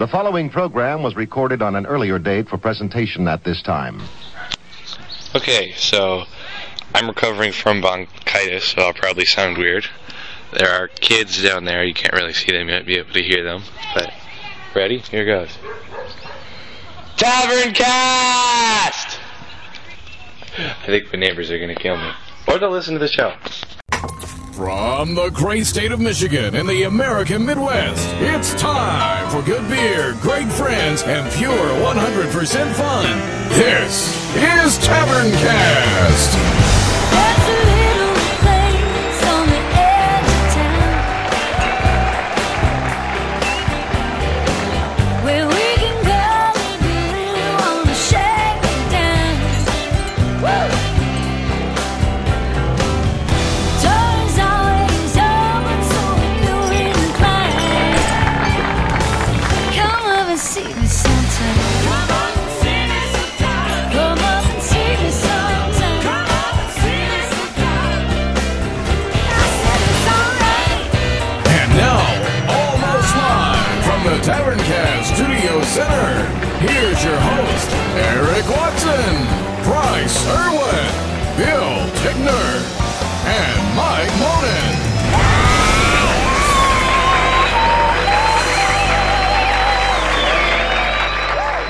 The following program was recorded on an earlier date for presentation at this time. Okay, so I'm recovering from bronchitis, so I'll probably sound weird. There are kids down there. You can't really see them You might be able to hear them. But ready? Here goes. Tavern Cast. I think my neighbors are gonna kill me, or they'll listen to the show. From the great state of Michigan in the American Midwest, it's time for good beer, great friends, and pure 100% fun. This is Tavern Cast. Center, here's your host, Eric Watson, Bryce Irwin, Bill Tickner, and Mike Monin.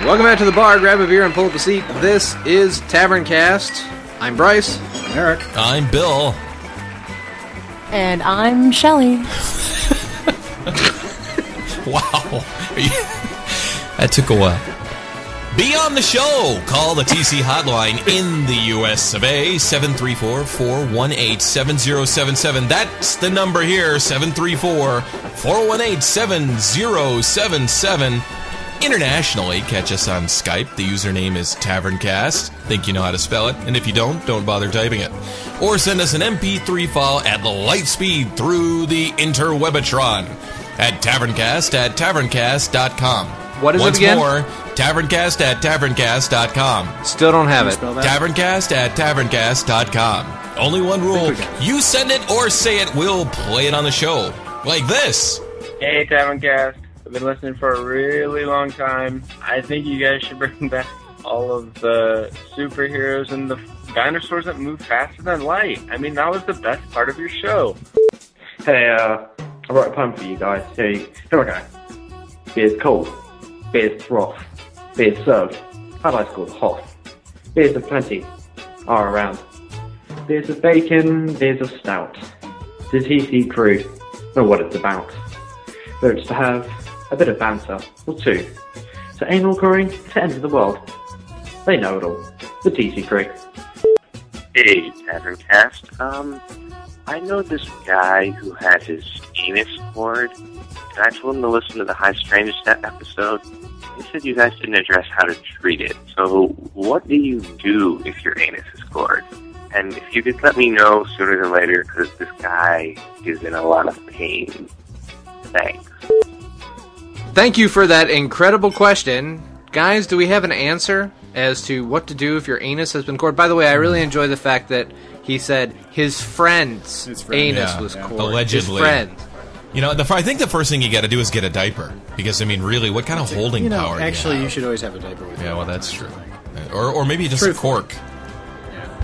Welcome back to the bar. Grab a beer and pull up a seat. This is Tavern Cast. I'm Bryce. I'm Eric. I'm Bill. And I'm Shelly. Wow. That took a while. Be on the show. Call the TC hotline in the US of A 734 418 7077. That's the number here 734 418 7077. Internationally, catch us on Skype. The username is TavernCast. Think you know how to spell it, and if you don't, don't bother typing it. Or send us an MP3 file at the light speed through the interwebitron at taverncast at taverncast.com. What is it Once again? more, taverncast at taverncast.com. Still don't have it. Taverncast at taverncast.com. Only one rule. You send it or say it, we'll play it on the show. Like this. Hey, Taverncast. I've been listening for a really long time. I think you guys should bring back all of the superheroes and the dinosaurs that move faster than light. I mean, that was the best part of your show. Hey, uh, I wrote a poem for you guys. Here, here we go. Beer's cold. Beer's froth. Beer's served. I'd like to call hot. Beers of plenty are around. Beers of bacon, beers of stout. The TC crew know what it's about. But it's to have a bit of banter, or two. To anal curry, to end of the world. They know it all. The TC crew. Hey, Tavern Cast. Um, I know this guy who had his anus cord, and I told him to listen to the High Strange episode. He said you guys didn't address how to treat it. So, what do you do if your anus is cord? And if you could let me know sooner than later, because this guy is in a lot of pain. Thanks. Thank you for that incredible question. Guys, do we have an answer as to what to do if your anus has been cored? By the way, I really enjoy the fact that he said his friend's anus Yeah, was yeah. cored. Allegedly. His friend. You know, the, fir- I think the first thing you got to do is get a diaper. Because, I mean, really, what kind of holding you know, power do actually, you you, have? should always have a diaper with you. Yeah, well, that's true. Or, or maybe just Truth. a cork.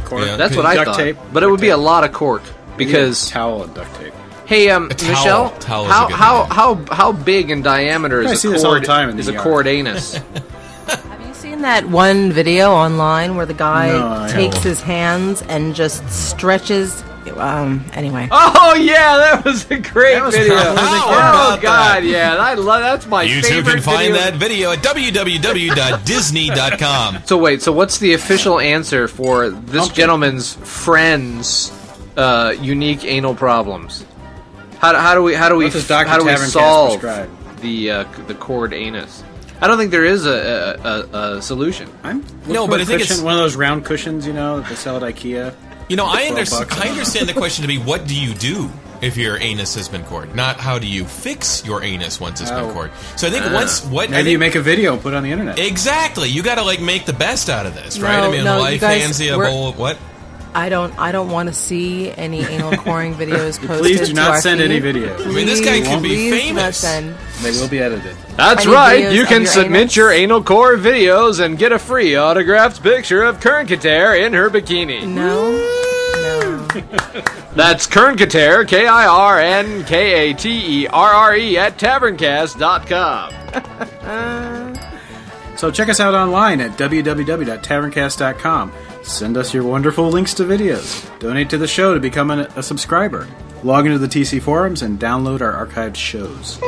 Cork. Yeah, That's what I Duct thought. tape. But it would be a lot of cork because towel and duct tape. Hey, um, A towel. Michelle, Towel is a how good how how how big in diameter I is see a this all the cord? time in is the a yard. cord anus? Have you seen that one video online where the guy No, takes his hands and just stretches? Um. Anyway. oh yeah, that was a great was video. probably the oh guy. god, yeah, I love that's my You too favorite can find video. that video at www.disney.com. So wait, so what's the official answer for this Pumpkin. gentleman's friend's uh, unique anal problems? How, do- how do we how do we What does Dr. how do we Tavern solve the uh, the cord anus? I don't think there is a, a, a, a solution. I'm No, but for a I think cushion, it's- one of those round cushions, you know, that they sell at IKEA. You know, I, under- I understand the question to be what do you do if your anus has been cored? Not how do you fix your anus once it's been Oh. cored. So I think Ah. once what I Maybe think- you make a video and put it on the internet. exactly you got to like make the best out of this, right? I mean, no, life guys- hands you a we're- bowl of what? I don't. I don't want to see any anal coring videos posted. Please do not our send feed. any videos. I mean, this guy Please, could be please do not famous. send. They will be edited. That's Any right. You can your submit anus? your anal core videos and get a free autographed picture of Kern Kater in her bikini. No, no. That's Kern Kater, K I R N K A T E R R E at taverncast.com. So check us out online at www.taverncast.com. Send us your wonderful links to videos. Donate to the show to become a, a subscriber. Log into the TC forums and download our archived shows.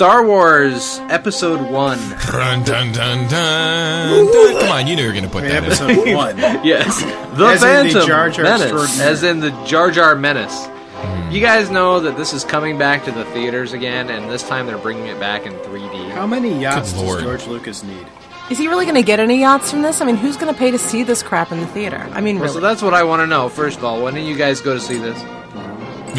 Star Wars Episode 1. Dun, dun, dun, dun, dun. Come on, you knew you were going to put that in. Episode 1. Yes. The As in the Phantom Jar Jar Menace. As in the Jar Jar Menace. Hmm. You guys know that this is coming back to the theaters again, and this time they're bringing it back in 3D. How many yachts does. George Lucas need? Is he really going to get any yachts from this? I mean, who's going to pay to see this crap in the theater? I mean, Well, really. so that's what I want to know. First of all, when do you guys go to see this?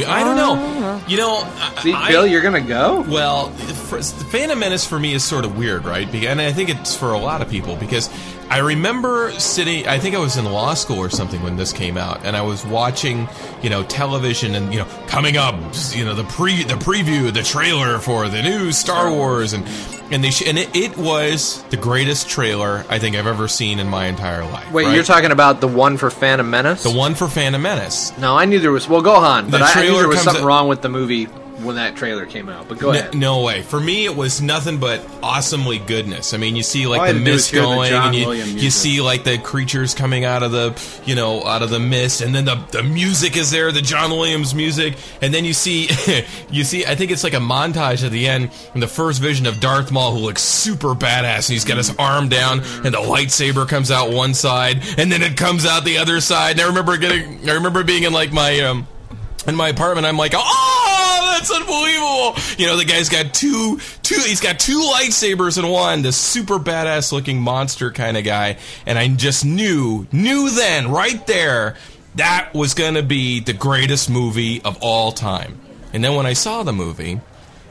I don't know. Uh-huh. You know, See, I- Bill, you're gonna go. Well, for, the Phantom Menace for me is sort of weird, right? And I think it's for a lot of people because I remember sitting. I think I was in law school or something when this came out, and I was watching, you know, television, and you know, coming up, you know, the pre the preview, the trailer for the new Star Wars, and and they sh- and it, it was the greatest trailer I think I've ever seen in my entire life. Wait, right? you're talking about the one for Phantom Menace? the one for Phantom Menace. No, I knew there was. Well, Gohan, but I, I knew there was something out- wrong with the movie when that trailer came out. But go N- ahead. No way. For me, it was nothing but awesomely goodness. I mean, you see like the had to do was mist hear the going, and you, you see like the creatures coming out of the, you know, out of the mist, and then the the music is there, the John Williams music, and then you see, you see, I think it's like a montage at the end, and the first vision of Darth Maul who looks super badass, and he's got his arm down, and the lightsaber comes out one side, and then it comes out the other side. And I remember getting, I remember being in like my um in my apartment, I'm like, oh, that's unbelievable. You know, the guy's got two, two, he's got two lightsabers in one, this super badass looking monster kind of guy. And I just knew, knew then, right there, that was going to be the greatest movie of all time. And then when I saw the movie,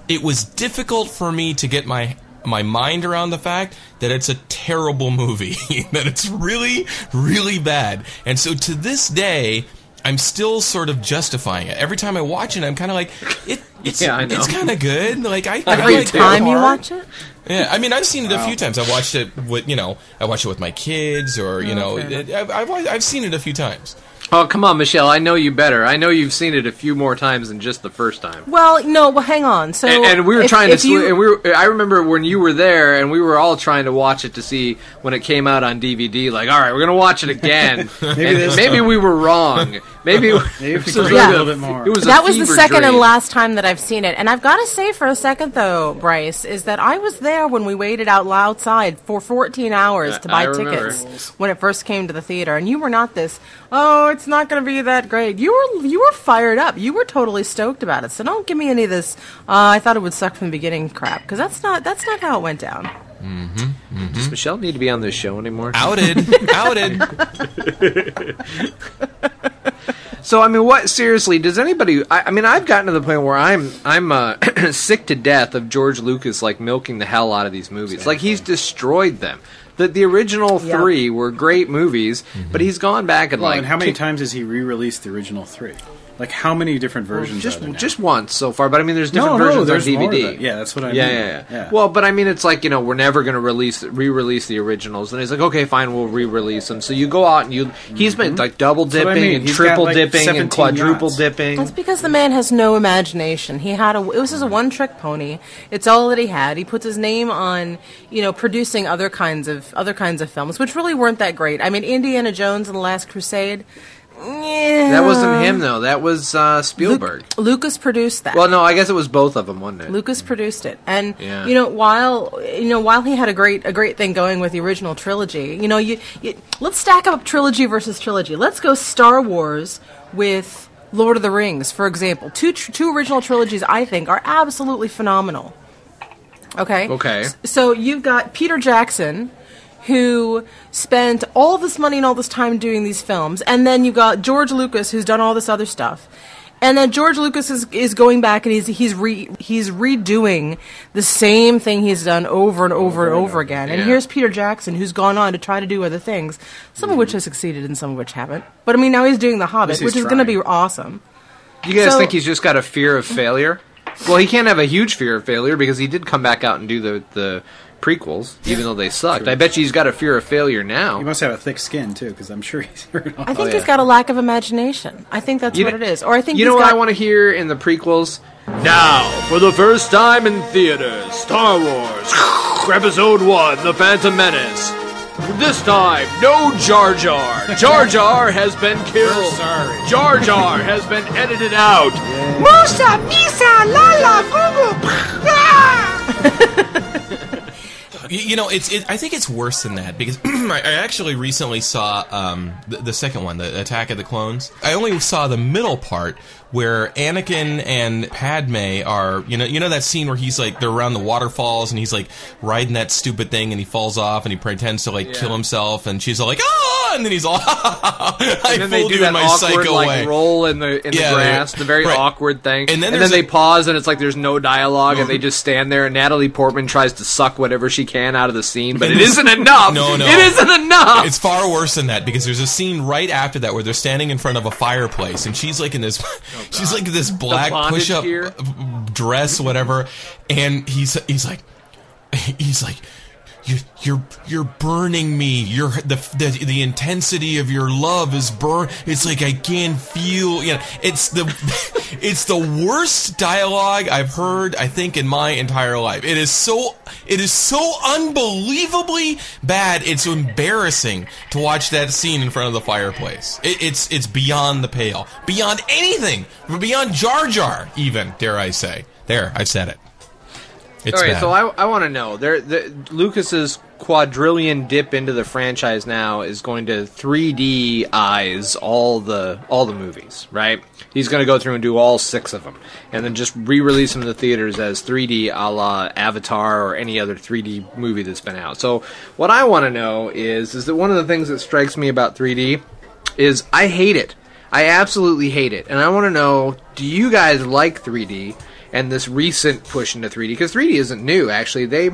it was difficult for me to get my my mind around the fact that it's a terrible movie that it's really really bad and so to this day i'm still sort of justifying it. Every time i watch it i'm kind of like it it's Yeah, it's kind of good. Like i I Every like time you watch it? yeah, I mean, I've seen it a few times. I watched it with, you know, I watched it with my kids, or you know, it, I've, I've I've seen it a few times. Oh, come on, Michelle. I know you better. I know you've seen it a few more times than just the first time. Well, no, well, hang on. So, and, and we were if- trying to. if you- and we were, I remember when you were there, and we were all trying to watch it to see when it came out on DVD. Like, all right, we're gonna watch it again. Maybe and maybe we were wrong. Maybe, Maybe if this we was a little bit more. It was that was the fever second and last time that I've seen it. And I've got to say for a second, though, Bryce, is that I was there when we waited out outside for 14 hours to buy tickets when it first came to the theater. And you were not this, oh, it's not going to be that great. You were you were fired up. You were totally stoked about it. So don't give me any of this, uh, I thought it would suck from the beginning crap, because that's not, that's not how it went down. Mm-hmm. Does Michelle need to be on this show anymore? Outed, outed. So I mean, what seriously does anybody? I, I mean, I've gotten to the point where I'm I'm uh, sick to death of George Lucas like milking the hell out of these movies. Like he's destroyed them. The the original Yeah. three were great movies, but he's gone back and Well, like and how many ki- times has he re-released the original three? Like how many different versions? just are there now? just once so far, but I mean, there's different no, versions there's on DVD. than- yeah, that's what I yeah, mean. Yeah, yeah, Yeah. Well, but I mean, it's like you know, we're never going to release re-release the originals, and he's like, okay, fine, we'll re-release them. So you go out and you he's been mm-hmm. like double That's what I dipping mean. and He's got, triple like, dipping and quadruple yachts. dipping. It's because the man has no imagination. He had a it was just a mm-hmm. one trick pony. It's all that he had. He puts his name on, you know, producing other kinds of other kinds of films, which really weren't that great. I mean, Indiana Jones and the Last Crusade. Yeah. That wasn't him though. That was uh, Spielberg. Lucas produced that. Well, no, I guess it was both of them, wasn't it? Lucas produced it, and Yeah. you know while you know while he had a great a great thing going with the original trilogy, you know you, you let's stack up trilogy versus trilogy. Let's go Star Wars with Lord of the Rings, for example. Two tr- two original trilogies I think are absolutely phenomenal. Okay. Okay. So you've got Peter Jackson, who spent all this money and all this time doing these films, and then you've got George Lucas, who's done all this other stuff. And then George Lucas is, is going back and he's he's re, he's redoing the same thing he's done over and over and over again. And here's Peter Jackson who's gone on to try to do other things, some of which have succeeded and some of which haven't. But I mean now he's doing The Hobbit, which is going to be awesome. You guys So- think he's just got a fear of failure? Well, he can't have a huge fear of failure because he did come back out and do the the prequels, even though they sucked. I bet you he's got a fear of failure now. He must have a thick skin too, because I'm sure he's heard all I think Oh, he's yeah. got a lack of imagination. I think that's You what know- it is. Or I think You he's know what got, I want to hear in the prequels? Now, for the first time in theaters, Star Wars, Episode 1, The Phantom Menace. This time, no Jar Jar. Jar Jar has been killed. sorry. Jar Jar has been edited out. Musa, Misa, Lala, Gugu. Ah! You, know, it's. It, I think it's worse than that because I, I actually recently saw um, the, the second one, the Attack of the Clones. I only saw the middle part where Anakin and Padme are. You know, you know that scene where he's like they're around the waterfalls and he's like riding that stupid thing and he falls off and he pretends to like kill himself and she's all like ah, and then he's all I And then they do you in that my awkward psycho like way. roll in the in Yeah, the grass, the very right. awkward thing. And then and then they a- pause, and it's like there's no dialogue, and they just stand there. And Natalie Portman tries to suck whatever she can out of the scene, but it isn't enough. No, no. it isn't enough. It's far worse than that because there's a scene right after that where they're standing in front of a fireplace and she's like in this, she's like this black push-up dress, whatever, and he's he's like, he's like. You, you're you're burning me. You're the, the the intensity of your love is burn. It's like I can feel. You know, it's the it's the worst dialogue I've heard. I think in my entire life. It is so it is so unbelievably bad. It's embarrassing to watch that scene in front of the fireplace. It, it's it's beyond the pale, beyond anything, beyond Jar Jar. Even dare I say? There, I've said it. It's All right, bad. so I, I want to know there. The, Lucas's quadrillion dip into the franchise now is going to 3D eyes all the all the movies, right? He's going to go through and do all six of them, and then just re-release them in the theaters as 3D, a la Avatar or any other 3D movie that's been out. So what I want to know is is that one of the things that strikes me about 3D is I hate it. I absolutely hate it, and I want to know: Do you guys like 3D? And this recent push into 3D because 3D isn't new. Actually, they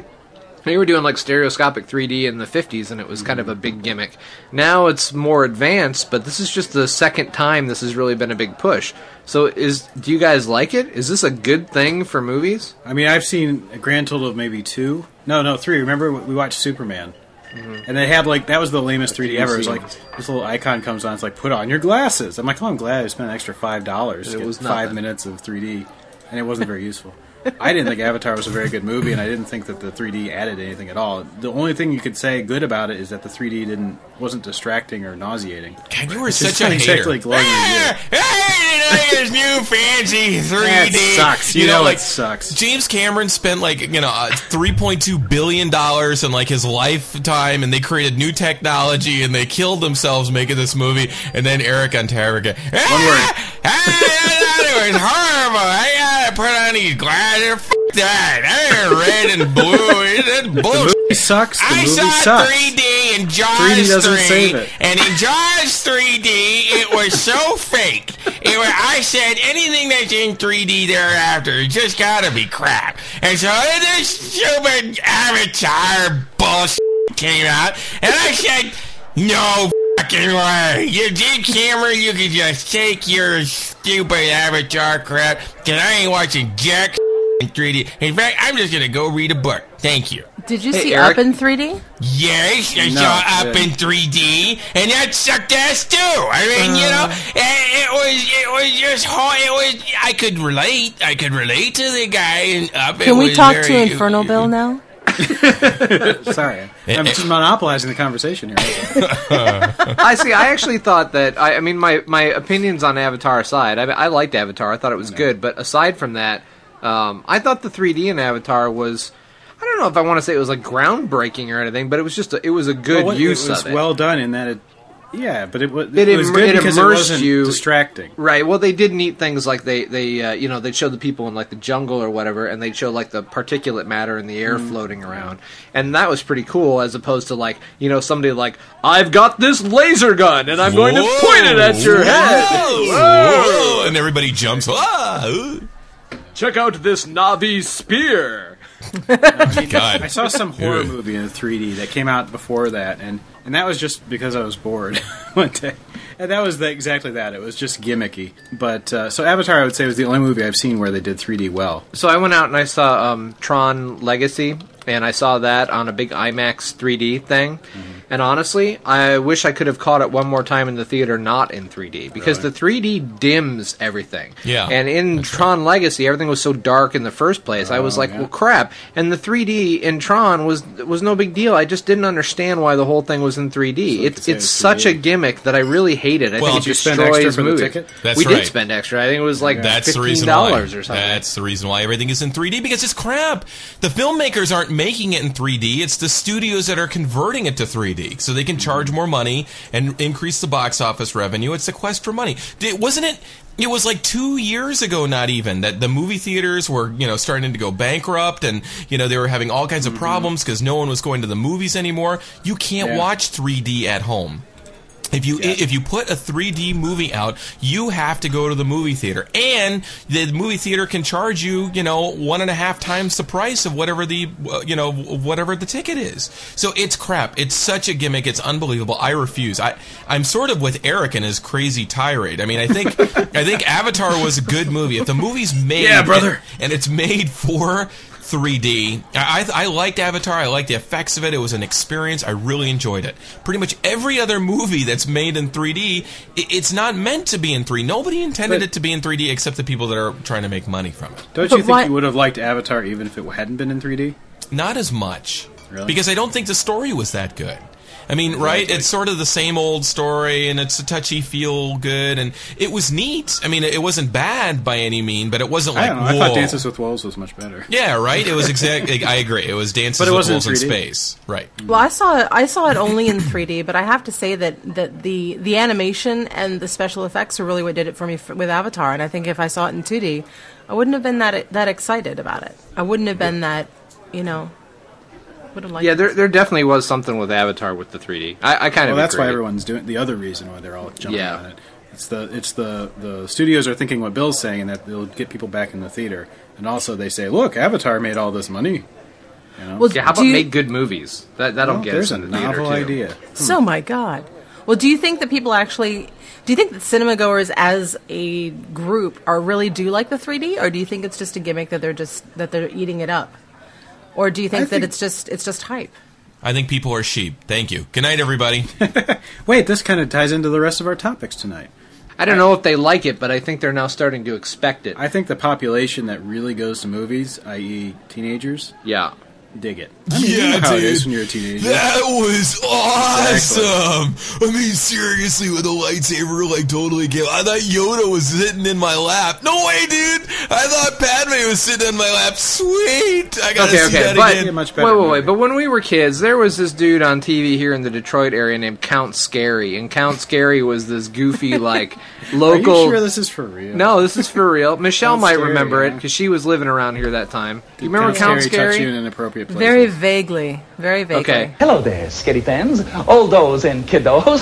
they were doing like stereoscopic 3D in the 50s, and it was kind of a big gimmick. Now it's more advanced, but this is just the second time this has really been a big push. So, is do you guys like it? Is this a good thing for movies? I mean, I've seen a grand total of maybe two. No, no, three. Remember we watched Superman, mm-hmm. and they had like that was the lamest 3D ever. It was like this little icon comes on. It's like put on your glasses. I'm like, oh, I'm glad I spent an extra five dollars. It was was five nothing. minutes of 3D, and it wasn't very useful. I didn't think Avatar was a very good movie, and I didn't think that the 3D added anything at all. The only thing you could say good about it is that the 3D didn't wasn't distracting or nauseating. God, you were such a hater. exactly glowing review. Hey, there's new fancy 3D. That sucks. You know it sucks. James Cameron spent like you know uh, 3.2 billion dollars in like his lifetime, and they created new technology, and they killed themselves making this movie. And then Eric on One word. Ah, ah, it was horrible. I gotta put on these glasses. F- that. They're red and blue. It's bullshit. He sucks. The I movie saw sucks. 3D in Jaws 3D doesn't 3, save it. and in Jaws 3D, it was so fake. It was, I said anything that's in 3D thereafter it just gotta be crap. And so this stupid Avatar bullshit came out, and I said, no fucking way. You did camera, you could just take your stupid Avatar crap, because I ain't watching jack in 3D. In fact, I'm just gonna go read a book. Thank you. Did you Hey, see Eric. Up in 3D? Yes, I No, saw Up yeah. in 3D, and that sucked ass too. I mean, you know, Uh. it, it was it was just hard. It was I could relate. I could relate to the guy in Up. It Can we talk very- to Inferno Bill now? Sorry, I'm just monopolizing the conversation here. I see. I actually thought that. I, I mean, my my opinions on Avatar aside, I, I liked Avatar. I thought it was good, but aside from that, um, I thought the 3D in Avatar was. I don't know if I want to say it was like groundbreaking or anything, but it was just a, it was a good Well, use it was of it. well done in that it. Yeah, but it, wa- it, It was good it because it wasn't you- distracting. Right. Well, they did neat things like they they uh, you know they'd show the people in like the jungle or whatever, and they'd show like the particulate matter in the air Mm. floating around, and that was pretty cool. As opposed to like you know somebody like I've got this laser gun and I'm going to point it at your head. Whoa, Whoa. whoa, and everybody jumps. Ah. Check out this Na'vi spear. God. I saw some horror movie in 3D that came out before that, and and that was just because I was bored one day. And that was the, exactly that. It was just gimmicky. But uh, so Avatar, I would say, was the only movie I've seen where they did 3D well. So I went out and I saw um, Tron Legacy, and I saw that on a big IMAX 3D thing. Mm-hmm. And honestly, I wish I could have caught it one more time in the theater, not in 3D, because the 3D dims everything. Yeah, And in Tron Legacy, everything was so dark in the first place. I was Oh, like, yeah. well, crap. And the 3D in Tron was was no big deal. I just didn't understand why the whole thing was in 3D. you it's could say it's it's such a 3D. gimmick that I really hated. I Well, think it destroys extra for the movie. ticket? That's we right. did spend extra. I think it was like That's the fifteen reason why. dollars or something. That's the reason why everything is in 3D because it's crap. The filmmakers aren't making it in 3D. It's the studios that are converting it to 3D so they can charge mm-hmm. more money and increase the box office revenue. It's a quest for money. Did, wasn't it? It was like two years ago, not even that the movie theaters were, you know, starting to go bankrupt, and you know they were having all kinds of mm-hmm. problems because no one was going to the movies anymore. You can't Yeah. watch 3D at home. If you if you put a 3D movie out, you have to go to the movie theater, and the movie theater can charge you, you know, one and a half times the price of whatever the uh, you know whatever the ticket is. So it's crap. It's such a gimmick. It's unbelievable. I refuse. I I'm sort of with Eric and his crazy tirade. I mean, I think I think Avatar was a good movie. If the movie's made, Yeah, brother. and, and it's made for 3D. I, I I liked Avatar. I liked the effects of it. It was an experience. I really enjoyed it. Pretty much every other movie that's made in 3D, i it's not meant to be in 3D. Nobody intended But- it to be in 3D except the people that are trying to make money from it. Don't But you think why- you would have liked Avatar even if it hadn't been in 3D? Not as much. Really? Because I don't think the story was that good. I mean, right? It's sort of the same old story, and it's a touchy feel good, and it was neat. I mean, it wasn't bad by any mean, but it wasn't like I don't know. I thought Dances with Wolves was much better. Yeah, right. It was exactly. I agree. It was Dances But it with wasn't Wolves in in space. Right. Well, I saw it. I saw it only in 3D, but I have to say that, that the the animation and the special effects are really what did it for me f with Avatar. And I think if I saw it in 2D, I wouldn't have been that that excited about it. I wouldn't have been that, you know, would have liked. Yeah, there there definitely was something with Avatar with the 3D. I, I kind of know. Well, of that's why everyone's doing. The other reason why they're all jumping Yeah. on it. It's the it's the the studios are thinking what Bill's saying, and that they'll get people back in the theater. And also, they say, "Look, Avatar made all this money." You know? Well, Yeah, how about you- make good movies? That that'll Well, get there's us a in the theater novel too. idea. So hmm. my God. Well, do you think that people actually? Do you think that cinema goers as a group are really do like the 3D, or do you think it's just a gimmick that they're just that they're eating it up, or do you think, that think- it's just it's just hype? I think people are sheep. Thank you. Good night, everybody. Wait, this kind of ties into the rest of our topics tonight. I don't know if they like it, but I think they're now starting to expect it. I think the population that really goes to movies, i.e., teenagers, yeah. Dig it. I mean, you know how it is when you're a teenager. That was awesome. I mean, seriously, with a lightsaber, like totally kill. I thought Yoda was sitting in my lap. No way, dude. I thought Padme was sitting in my lap. Sweet. I gotta Okay, see okay, that but again. a much wait, better wait, wait. movie. But when we were kids, there was this dude on TV here in the Detroit area named Count Scary, and Count Scary was this goofy, like local. Are local. you sure this is for real? no, this is for real. Michelle Count might Scary, remember it because she was living around here that time. Do you remember Count Count Scary touch Scary? you in inappropriate places. Very vaguely. Very vaguely. Okay. Hello there, Scary fans, all those and kiddos.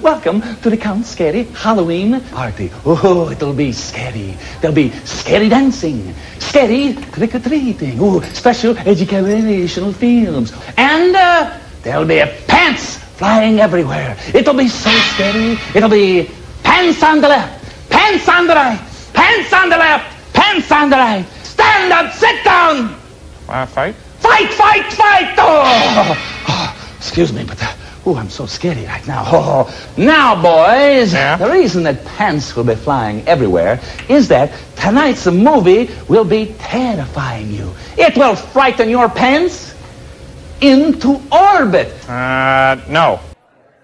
Welcome to the Count Scary Halloween party. Oh, it'll be scary. There'll be scary dancing, scary trick-or-treating, oh, special educational films, and uh, there'll be pants flying everywhere. It'll be so scary. It'll be pants on the left, pants on the right, pants on the left, pants on the right. Stand up, sit down. Fight? Fight, fight, fight! Oh, oh, excuse me, but uh, oh, I'm so scary right now. Oh, now, boys, yeah? the reason that pants will be flying everywhere is that tonight's movie will be terrifying you. It will frighten your pants into orbit. Uh, no.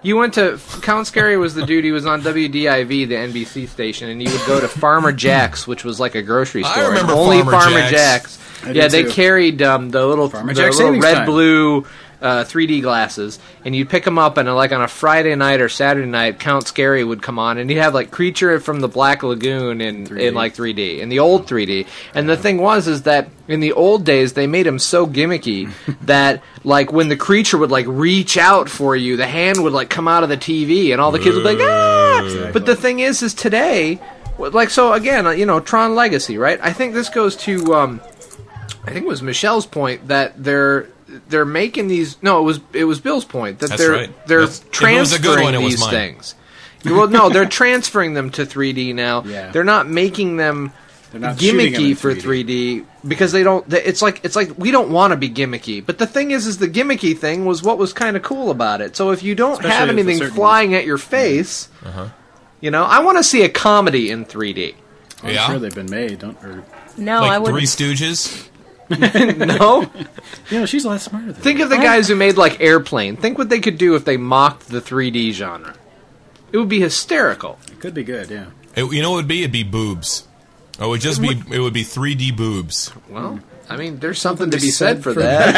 You went to Count Scary was the dude. He was on WDIV, the NBC station, and you would go to Farmer Jack's, which was like a grocery I store. and remember only Farmer Farmer Jack's. Jack's. I Yeah, they too. carried um, the little, the little red time. blue uh, 3D glasses, and you'd pick them up, and like on a Friday night or Saturday night, Count Scary would come on, and he'd have like Creature from the Black Lagoon in in like 3D, in the old 3D. And the thing was, is that in the old days they made him so gimmicky that like when the creature would like reach out for you, the hand would like come out of the TV, and all the kids would be like, ah! But the thing is, is today, like so again, you know, Tron Legacy, right? I think this goes to. Um, I think it was Michelle's point that they're they're making these. No, it was it was Bill's point that That's they're right. they're That's- if it was a good transferring one, it these mine. things. well, no, they're transferring them to 3D now. Yeah. They're not making them not shooting them gimmicky for 3D. 3D because they don't. It's like it's like we don't want to be gimmicky. But the thing is, is the gimmicky thing was what was kind of cool about it. So if you don't Especially have anything certain- flying at your face, Uh-huh. you know, I want to see a comedy in 3D. I'm Yeah. sure they've been made. Don't. Or, No, like I wouldn't. Three Stooges. no. you know, she's a lot smarter than Think of the guys who made like Airplane. Think what they could do if they mocked the 3D genre. It would be hysterical. It could be good. Yeah. It, you know what it would be? It'd be boobs. Oh, it would just be. It would be 3D boobs. Well, I mean, there's something, to to be be said, said for for that.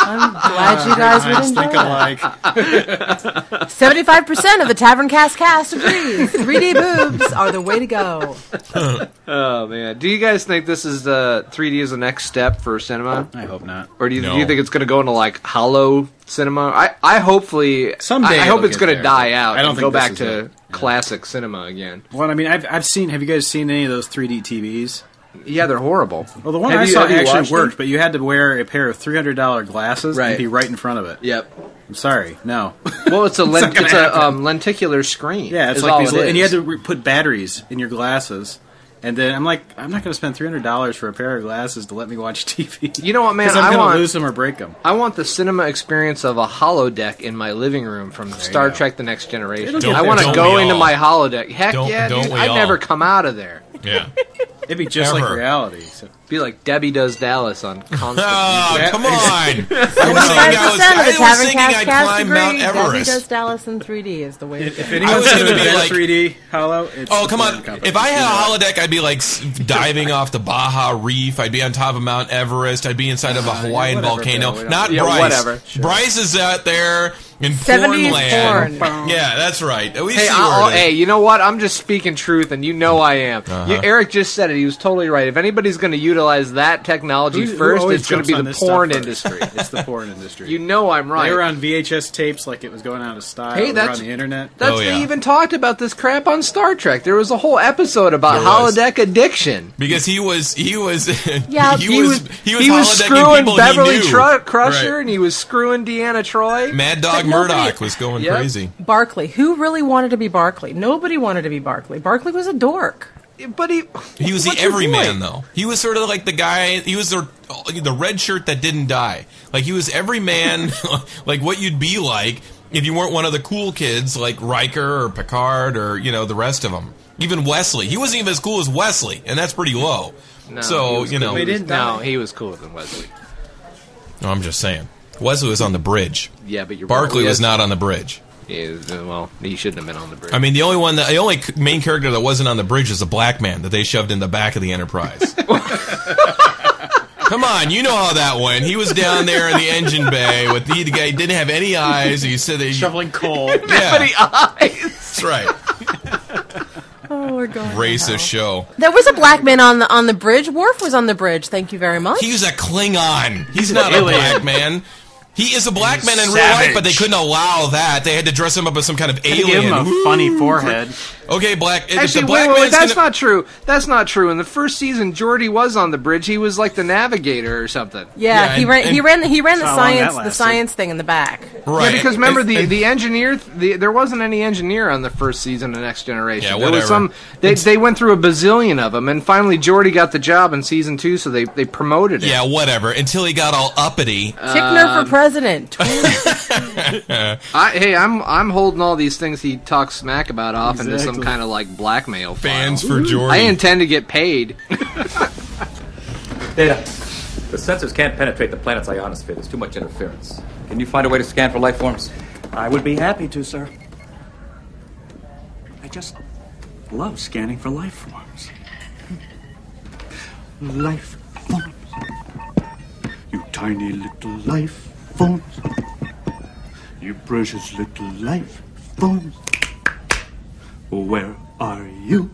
I'm glad you guys would Minds enjoy think that. alike. Seventy-five percent of the Tavern Cast cast agrees. 3D boobs are the way to go. oh man, do you guys think this is uh, the 3D is the next step for cinema, I hope not. or do you, No. do you think it's going to go into like hollow cinema? I, I hopefully Someday I, I hope it's going to die out I don't and think go back to it. classic cinema again. Well, I mean, I've I've seen. Have you guys seen any of those 3D TVs? Yeah, they're horrible. Well, the one Have I you- saw actually worked, them? but you had to wear a pair of three hundred dollar glasses Right. and be right in front of it. Yep. I'm sorry, no. Well, it's a It's lent, it's a um, lenticular screen. Yeah, it's like all these, it and you had to re- put batteries in your glasses. And then I'm like, I'm not going to spend three hundred dollars for a pair of glasses to let me watch TV. You know what, man? I'm going want- to lose them or break them. I want the cinema experience of a holodeck in my living room from Star. Trek: The Next Generation. It'll I want to go into all? my holodeck. Heck Don't- yeah, don't dude! we I'd all? never come out of there. Yeah. It'd be just like reality. So. Be like Debbie Does Dallas on constant. Oh, come on! I'm saying I was, Seventy-five percent of I the was Tavern thinking I'd cast climb agree. Mount Debbie does Dallas in 3D is the way to If anyone's was going to gonna be like- 3D hollow, it's Oh come on! If I had a holodeck, I'd be like diving off the Baja Reef. I'd be on top of Mount Everest. I'd be inside of a uh, Hawaiian whatever, volcano. Bill, we don't- Yeah, Bryce. whatever. Bryce is out there in 70s porn land. porn. Yeah, that's right. We Hey, see I'll, where it is. hey, you know what? I'm just speaking truth, and you know I am. Uh-huh. You, Eric just said it. He was totally right. If anybody's going to utilize that technology Who- who first, it's going to be the porn industry. it's the porn industry. you know I'm right. They were on VHS tapes like it was going out of style. Hey, that's- on the internet. That's Oh, yeah. they even talked about this crap on Star Trek. There was a whole episode about There was. holodeck addiction. because he was he was Yeah, he, He was, was he was he was screwing Beverly he. Tru- Crusher, Right. and he was screwing Deanna Troi. Mad Dog But nobody- Murdock was going Yep. crazy. Barclay. Who really wanted to be Barclay? Nobody wanted to be Barclay. Barclay was a dork. But he He was the What's everyman, though. He was sort of like the guy. He was the the red shirt that didn't die. Like he was every man, like what you'd be like if you weren't one of the cool kids like Riker or Picard or you know the rest of them. Even Wesley, he wasn't even as cool as Wesley, and that's pretty low. No, he so was you know, cool. He was- no, he was cooler than Wesley. No, I'm just saying. Wesley was on the bridge. Yeah, but you're Barclay was not on the bridge. Yeah, uh, well, he shouldn't have been on the bridge. I mean, the only one, that, the only main character that wasn't on the bridge is a black man that they shoved in the back of the Enterprise. Come on, you know how that went. He was down there in the engine bay with the, the guy didn't have any eyes. He said they shoveling coal. Yeah, Any eyes? that's right. Oh we're going. Racist show. There was a black man on the on the bridge. Worf was on the bridge. Thank you very much. He's a Klingon. He's He's an not a alien. black man. He is a black man in real life, but they couldn't allow that. They had to dress him up as some kind of Gotta alien. give him a Woo! funny forehead. Okay, black. if Actually, the wait, black wait, wait, man's that's gonna- not true. That's not true. In the first season, Geordi was on the bridge. He was like the navigator or something. yeah, he ran. he ran. He ran the That's how long that science. The science thing in the back. Right. Yeah, because remember the the engineer, the, there wasn't any engineer on the first season of Next Generation. Yeah, there whatever. was some. They, they went through a bazillion of them, and finally Geordi got the job in season two, so they they promoted him. Yeah, whatever. Until he got all uppity. Tickner Um, for president. I, hey, I'm I'm holding all these things he talks smack about off into some kind of like blackmail. Fans file. for Geordi. I intend to get paid. Data. The sensors can't penetrate the planet's ionosphere. There's too much interference. Can you find a way to scan for life forms? I would be happy to, sir. I just love scanning for life forms. Life forms. You tiny little life forms. You precious little life forms. Where are you?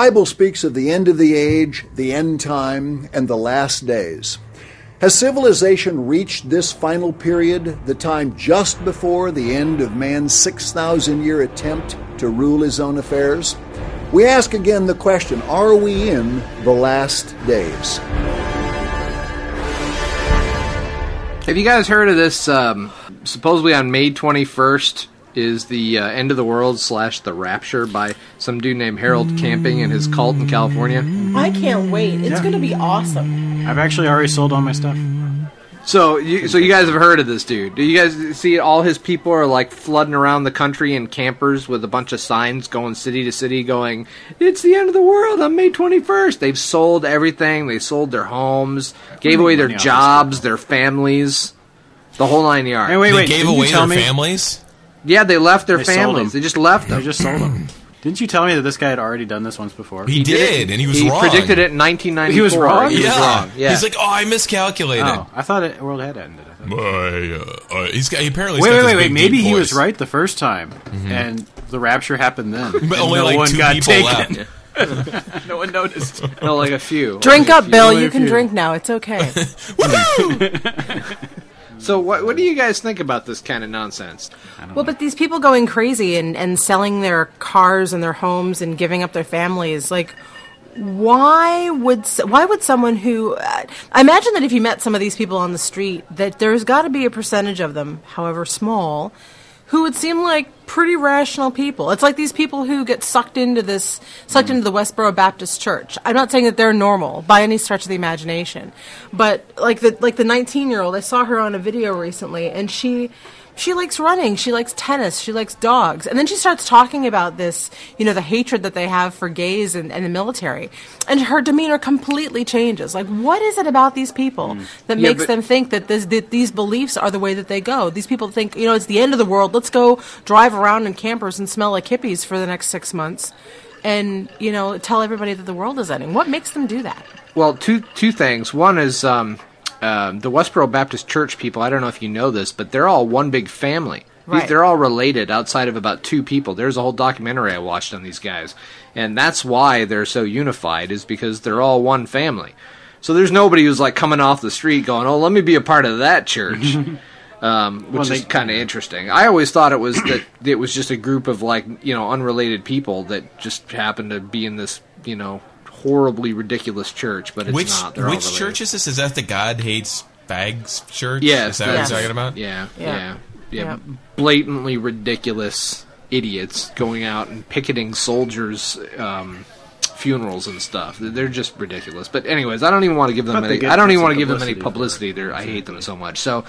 Bible speaks of the end of the age, the end time, and the last days. Has civilization reached this final period, the time just before the end of man's 6,000 year attempt to rule his own affairs? We ask again the question Are we in the last days? Have you guys heard of this? Um, supposedly on May 21st is the uh, end of the world slash the rapture by some dude named Harold Camping and his cult in California. I can't wait. It's Yeah. going to be awesome. I've actually already sold all my stuff. So, you, so you guys have heard of this dude? Do you guys see all his people are like flooding around the country in campers with a bunch of signs going city to city, going, "It's the end of the world on May 21st." They've sold everything. They sold their homes, gave away their money off this jobs, their families, the whole nine yards. Hey, wait, they wait, gave didn't you away tell their me- families. Yeah, they left their They sold families. them. They just left them. They just sold them. Didn't you tell me that this guy had already done this once before? He, did, and he was he wrong. predicted it in 1994. He was wrong? He was yeah. wrong. Yeah. He's like, oh, I miscalculated. Oh, I thought it, world had ended. I thought. Uh, uh, he's got, he apparently. Wait, wait, wait, wait. Maybe deep he was right the first time, and the rapture happened then. But and only no like one two got people taken. left. no one noticed. no, like a few. Drink Only up, few. Bill. Only You can few. drink now. It's okay. So, what what do you guys think about this kind of nonsense? well, but these people going crazy and, and selling their cars and their homes and giving up their families, like, why would why would someone who uh, I imagine that if you met some of these people on the street, that there's got to be a percentage of them, however small, who would seem like pretty rational people. It's like these people who get sucked into this, sucked mm. into the Westboro Baptist Church. I'm not saying that they're normal by any stretch of the imagination, but like the like the 19 year old, I saw her on a video recently, and she. She likes running. She likes tennis. She likes dogs. And then she starts talking about this, you know, the hatred that they have for gays and, and the military. And her demeanor completely changes. Like, what is it about these people that Yeah, makes them think that, this, that these beliefs are the way that they go? These people think, you know, it's the end of the world. Let's go drive around in campers and smell like hippies for the next six months and, you know, tell everybody that the world is ending. What makes them do that? Well, two two things. One is um, um, the Westboro Baptist Church people. I don't know if you know this, but they're all one big family. Right. They're all related outside of about two people. There's a whole documentary I watched on these guys, and that's why they're so unified. Is because they're all one family. So there's nobody who's like coming off the street going, "Oh, let me be a part of that church," um, which Well, is kind of interesting. I always thought it was that it was just a group of like you know unrelated people that just happened to be in this you know horribly ridiculous church, but it's which not. They're which related. church is this? Is that the God hates bags church? Yes, is that what you're talking about? Yeah, Yeah. yeah, yeah. Yeah. Blatantly ridiculous idiots going out and picketing soldiers' um, funerals and stuff. They're just ridiculous. But anyways, I don't even want to give them But any. I don't even want to give them any publicity for I hate them so much. So.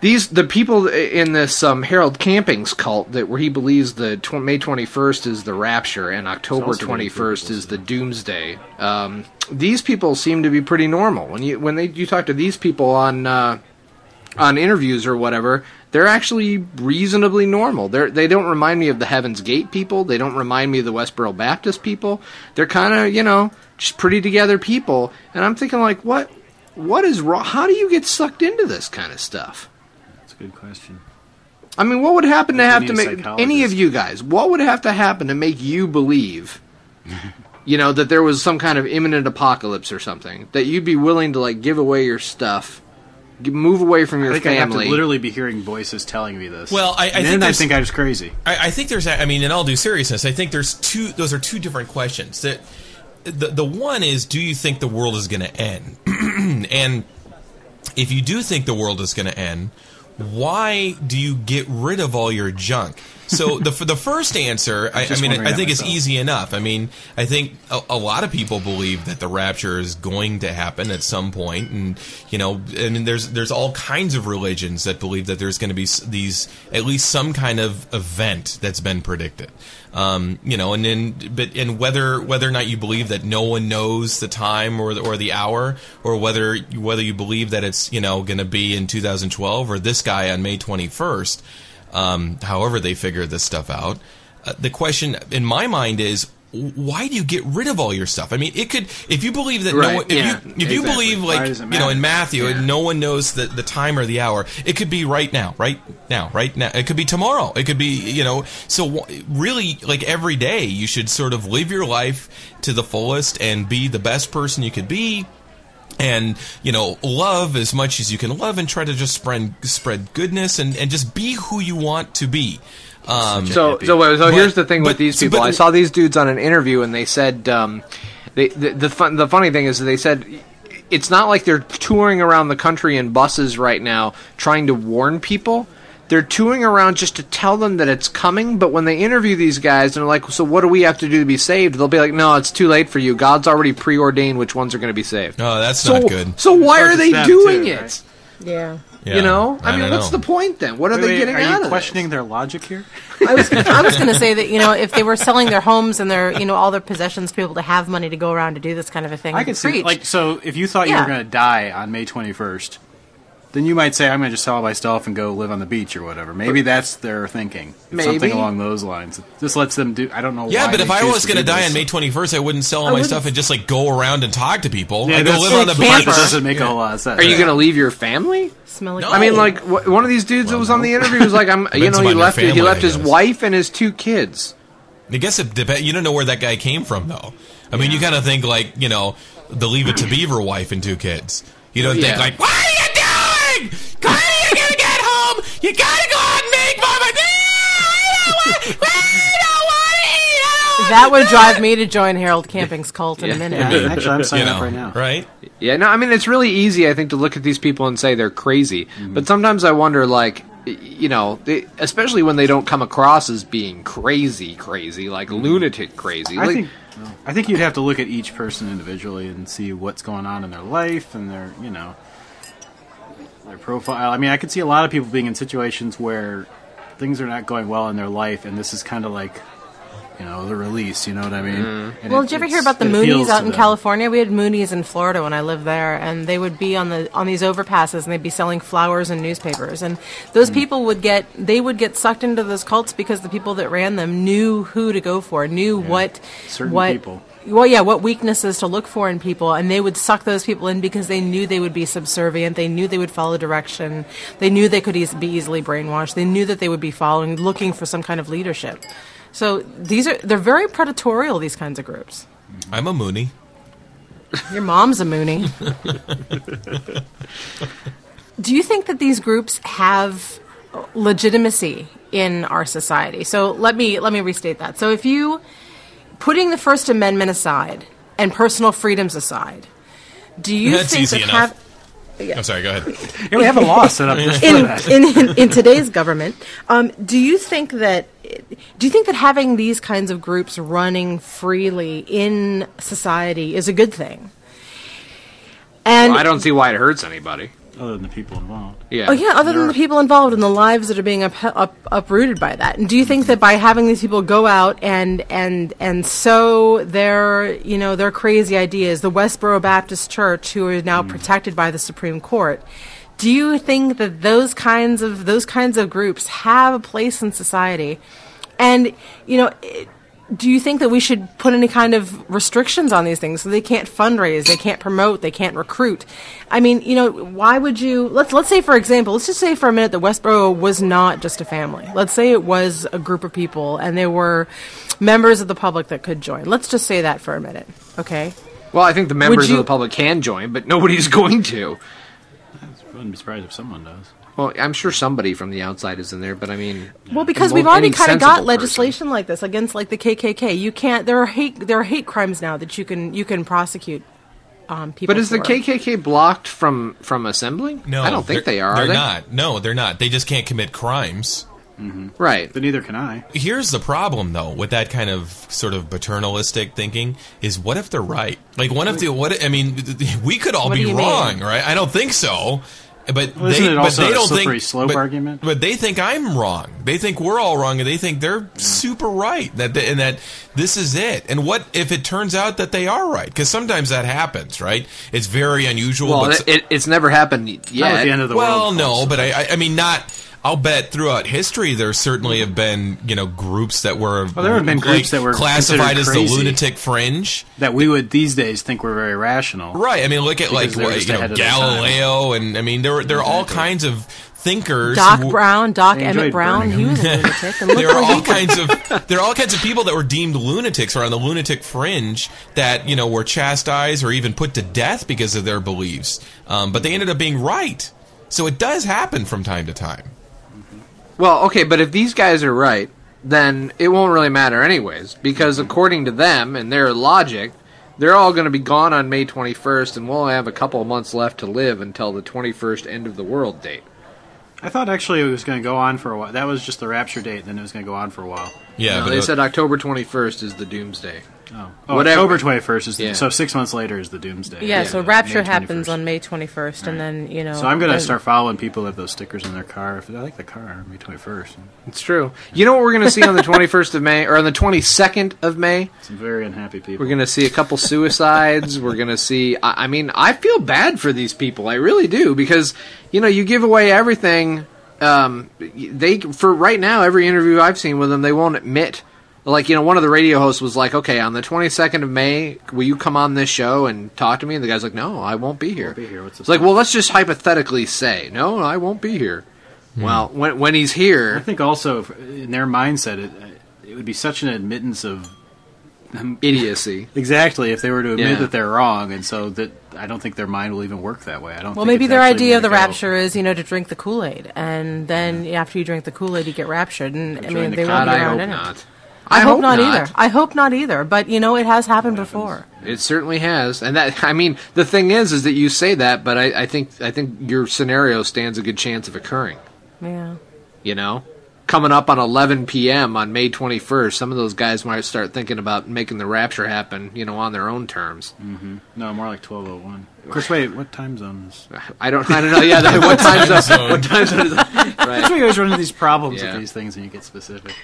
These the people in this um, Harold Camping's cult that where he believes the tw- May twenty first is the rapture and October twenty first is the doomsday. Um, these people seem to be pretty normal when you when they you talk to these people on uh, on interviews or whatever, they're actually reasonably normal. They they don't remind me of the Heaven's Gate people. They don't remind me of the Westboro Baptist people. They're kind of you know just pretty together people. And I'm thinking like, what what is wrong? How do you get sucked into this kind of stuff? That's a good question. I mean, what would happen to have to make any of you guys? What would have to happen to make you believe? You know that there was some kind of imminent apocalypse or something that you'd be willing to like give away your stuff, move away from your I think I have family. to literally be hearing voices telling me this. Well, I- I and think then I think I was crazy. I, I think there's, I mean, in all due seriousness, I think there's two. Those are two different questions. That the the one is, do you think the world is going to end? and if you do think the world is going to end, why do you get rid of all your junk? So the the first answer, I, I mean, I think it's easy enough. I mean, I think a, a lot of people believe that the rapture is going to happen at some point, and you know, and there's there's all kinds of religions that believe that there's going to be these at least some kind of event that's been predicted. Um, you know, and then but and whether whether or not you believe that no one knows the time or the, or the hour, or whether whether you believe that it's you know going to be in 2012 or this guy on May 21st um, however they figure this stuff out. Uh, the question in my mind is why do you get rid of all your stuff? I mean, it could if you believe that no Right, one, if yeah, you if you believe like you know in? Matthew and no one knows the the time or the hour, it could be right now, right now, right now. It could be tomorrow. It could be you know. So really, like every day, you should sort of live your life to the fullest and be the best person you could be and you know love as much as you can love and try to just spread spread goodness and, and just be who you want to be um, So, so, wait, so But- here's the thing with these people. but- I saw these dudes on an interview, and they said um, they, the the, fun, the funny thing is that they said it's not like they're touring around the country in buses right now trying to warn people. They're touring around just to tell them that it's coming. But when they interview these guys and they're like, "So what do we have to do to be saved?" They'll be like, "No, it's too late for you. God's already preordained which ones are going to be saved." Oh, that's so, not good. So why are they doing too, it? right? Yeah. Yeah, you know, I, I mean, what's know. the point then? What are Wait, they wait, getting are out you of questioning their logic here? I was I was going to say that you know if they were selling their homes and their you know all their possessions to be to have money to go around to do this kind of a thing. I could see, preach. like, so if you thought you were going to die on May 21st, then you might say, I'm going to just sell all my stuff and go live on the beach or whatever. Maybe that's their thinking. It's Something along those lines. This lets them do, I don't know yeah, why but if I was going to die this. on May 21st, I wouldn't sell all I my wouldn't- stuff and just like go around and talk to people. Yeah, I go that's- live on the beach. That doesn't make a whole lot of sense. Are you going to leave your family? smell like No. I mean, like wh- one of these dudes that was on the interview was like, "I'm," you know, he upon your left he left his wife and his two kids. I guess it depends. You don't know where that guy came from, though. I mean, you kind of think like you know the Leave It to Beaver wife and two kids. You don't Yeah. think like, what You gotta go out and make mama. that would drive me to join Harold Camping's cult in a minute. Yeah, actually, I'm You signing know, up right now. right? Yeah, no, I mean it's really easy, I think, to look at these people and say they're crazy. Mm-hmm. But sometimes I wonder, like, y- you know, they, especially when they don't come across as being crazy, crazy, like mm-hmm. lunatic crazy. I Like, think I think you'd have to look at each person individually and see what's going on in their life and their you know their profile. I mean, I could see a lot of people being in situations where things are not going well in their life, and this is kind of like you know the release. You know what I mean? And Well, it- did you ever hear about the Moonies out in them. California? We had Moonies in Florida when I lived there, and they would be on the on these overpasses, and they'd be selling flowers and newspapers, and those Hmm. people would get they would get sucked into those cults because the people that ran them knew who to go for, knew what Certain what people. Well, yeah, what weaknesses to look for in people, and they would suck those people in because they knew they would be subservient. They knew they would follow direction. They knew they could eas- be easily brainwashed. They knew that they would be following, looking for some kind of leadership. So these are they're very predatorial. These kinds of groups. Mm-hmm. I'm a Moonie. Your mom's a Moonie. Do you think that these groups have legitimacy in our society? So let me let me restate that. So if you putting the First Amendment aside and personal freedoms aside, do you That's think easy that enough. have I'm sorry. Go ahead. Yeah, we have a law set up just for in, that. in, in, in today's government. Um, do you think that do you think that having these kinds of groups running freely in society is a good thing? And Well, I don't see why it hurts anybody. Other than the people involved. Yeah. Oh yeah, other than the people involved and the lives that are being up, up, uprooted by that. And do you think that by having these people go out and and and sow their you know their crazy ideas, the Westboro Baptist Church, who are now mm. protected by the Supreme Court, do you think that those kinds of those kinds of groups have a place in society? And you know. It, do you think that we should put any kind of restrictions on these things so they can't fundraise, they can't promote, they can't recruit? I mean, you know, why would you? Let's let's say, for example, let's just say for a minute that Westboro was not just a family. Let's say it was a group of people and there were members of the public that could join. Let's just say that for a minute, okay? Well, I think the members you- of the public can join, but nobody's going to. I wouldn't be surprised if someone does. Well, I'm sure somebody from the outside is in there, but I mean, Well, because we've already kind of sensible got person. legislation like this against like the KKK. You can't. There are hate. There are hate crimes now that you can you can prosecute um, people. But is the. KKK blocked from from assembling? No, I don't think they're- they are. They're they? not. No, they're not. They just can't commit crimes. Right. But neither can I. Here's the problem, though, with that kind of sort of paternalistic thinking: is what if they're right? Like, what if the what? I mean, we could all What be wrong, mean? right? I don't think so. But Well, they, but they don't think slope but, argument? But they think I'm wrong. They think we're all wrong, and they think they're super right. That they, and that this is it. And what if it turns out that they are right? Because sometimes that happens, right? It's very unusual. Well, but it, it, it's never happened yet. Not at the end of the well, world. Well, no, but I, I, I mean, not. I'll bet throughout history there certainly have been you know groups that were Well, there have been like, groups that were classified as the lunatic fringe. That we would these days think were very rational. Right. I mean, look at Because like what, you know ahead of their time. Galileo, and I mean there were there are all kinds of thinkers. Doc who- Brown, Doc They Emmett Brown, burning he was a lunatic. And look there are all kinds of there are all kinds of people that were deemed lunatics or on the lunatic fringe that you know were chastised or even put to death because of their beliefs. Um, but they ended up being right. So it does happen from time to time. Well, okay, but if these guys are right, then it won't really matter anyways, because mm-hmm. according to them and their logic, they're all going to be gone on May 21st, and we'll have a couple of months left to live until the 21st end of the world date. I thought actually it was going to go on for a while. That was just the rapture date, then it was going to go on for a while. Yeah, no, they said October 21st is the doomsday. Oh, oh Whatever. October twenty first is the, Yeah. so six months later is the doomsday. Yeah, so rapture May happens on May 21st, and then, you know. So I'm going to then- start following people that have those stickers in their car. If I like the car, on May twenty first. It's true. You know what we're going to see on the 21st of May, or on the 22nd of May? Some very unhappy people. We're going to see a couple suicides. We're going to see. I, I mean, I feel bad for these people. I really do because you know you give away everything. Um, they for right now, every interview I've seen with them, they won't admit. Like you know, one of the radio hosts was like, "Okay, on the 22nd of May, will you come on this show and talk to me?" And the guy's like, "No, I won't be here." be here. What's It's like, well, let's just hypothetically say, "No, I won't be here." Hmm. Well, when when he's here, I think also in their mindset, it, it would be such an admittance of idiocy. Exactly, if they were to admit Yeah. that they're wrong, and so that I don't think their mind will even work that way. I don't. Well, think maybe their idea of the go- rapture is, you know, to drink the Kool Aid, and then after you drink the Kool Aid, you get raptured. And I join mean, the they God, won't be I around hope in it. not. I, I hope, hope not, not. either. I hope not either. But you know, it has happened before. It certainly has, and that I mean, the thing is, is that you say that, but I, I think I think your scenario stands a good chance of occurring. Yeah. You know, coming up on 11 p.m. on May 21st, some of those guys might start thinking about making the rapture happen. You know, on their own terms. Mm-hmm. No, more like twelve oh one. Of course, wait, what time zone is? I don't. I don't know. Yeah, what time zone? What time zone is that? That's why you always run into these problems Yeah. with these things, and you get specific.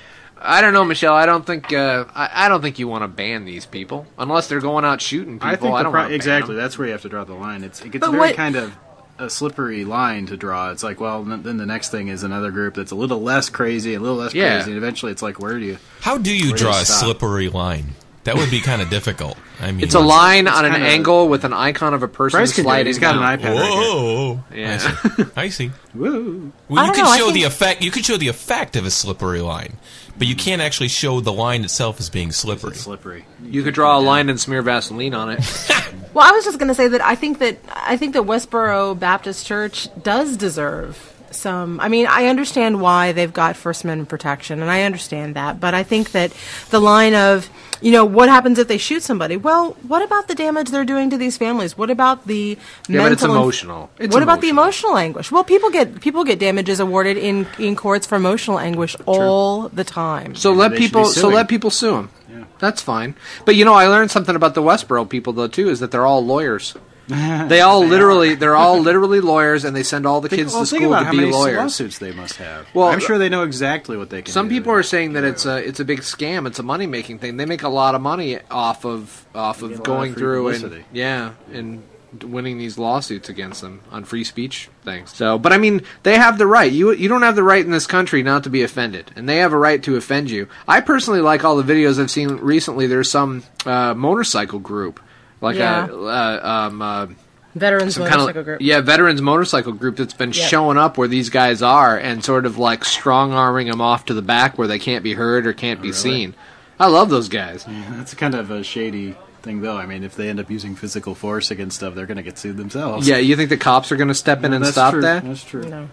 I don't know, Michelle. I don't think. Uh, I, I don't think you want to ban these people unless they're going out shooting people. I think the don't pro- ban exactly them. that's where you have to draw the line. It's it gets But very what- kind of a slippery line to draw. It's like, well, n- then the next thing is another group that's a little less crazy, a little less Yeah. crazy, and eventually it's like, where do you? How do you Where do draw you a slippery line? That would be kind of difficult. I mean, It's a line it's on an kinda- angle with an icon of a person Bryce can do it. sliding He's got an down. iPad right Whoa! Yeah. I see. I see. Woo. Well, I you don't could know, I show think- the effect. You could show the effect of a slippery line, but you hmm. can't actually show the line itself as being slippery. Slippery. You could draw a line and smear Vaseline on it. Well, I was just going to say that I think that I think that Westboro Baptist Church does deserve some. I mean, I understand why they've got First Amendment protection, and I understand that. But I think that the line of, you know, what happens if they shoot somebody? Well, what about the damage they're doing to these families? What about the Yeah, but it's mental and- emotional. It's what about the emotional anguish? Well, people get people get damages awarded in in courts for emotional anguish all the time. So let people so let people sue them. Yeah. That's fine. But you know, I learned something about the Westboro people though too is that they're all lawyers. They all literally they're all literally lawyers and they send all the Think, kids well, to think school about to how be many lawyers. lawsuits they must have. Well, I'm sure they know exactly what they can Some do. people are saying that it's a it's a big scam. It's a money making thing. They make a lot of money off of off Get a lot of of going free through and yeah and winning these lawsuits against them on free speech things. So, but I mean, they have the right. You you don't have the right in this country not to be offended, and they have a right to offend you. I personally like all the videos I've seen recently. There's some uh, motorcycle group like Yeah. a uh, um. Uh, Veterans some kind motorcycle of group. yeah veterans motorcycle group that's been Yep. showing up where these guys are and sort of like strong arming them off to the back where they can't be heard or can't be seen. I love those guys. Yeah, that's kind of a shady thing, though. I mean, if they end up using physical force against stuff, they're going to get sued themselves. Yeah, you think the cops are going to step in No, and stop true. that? That's true. No.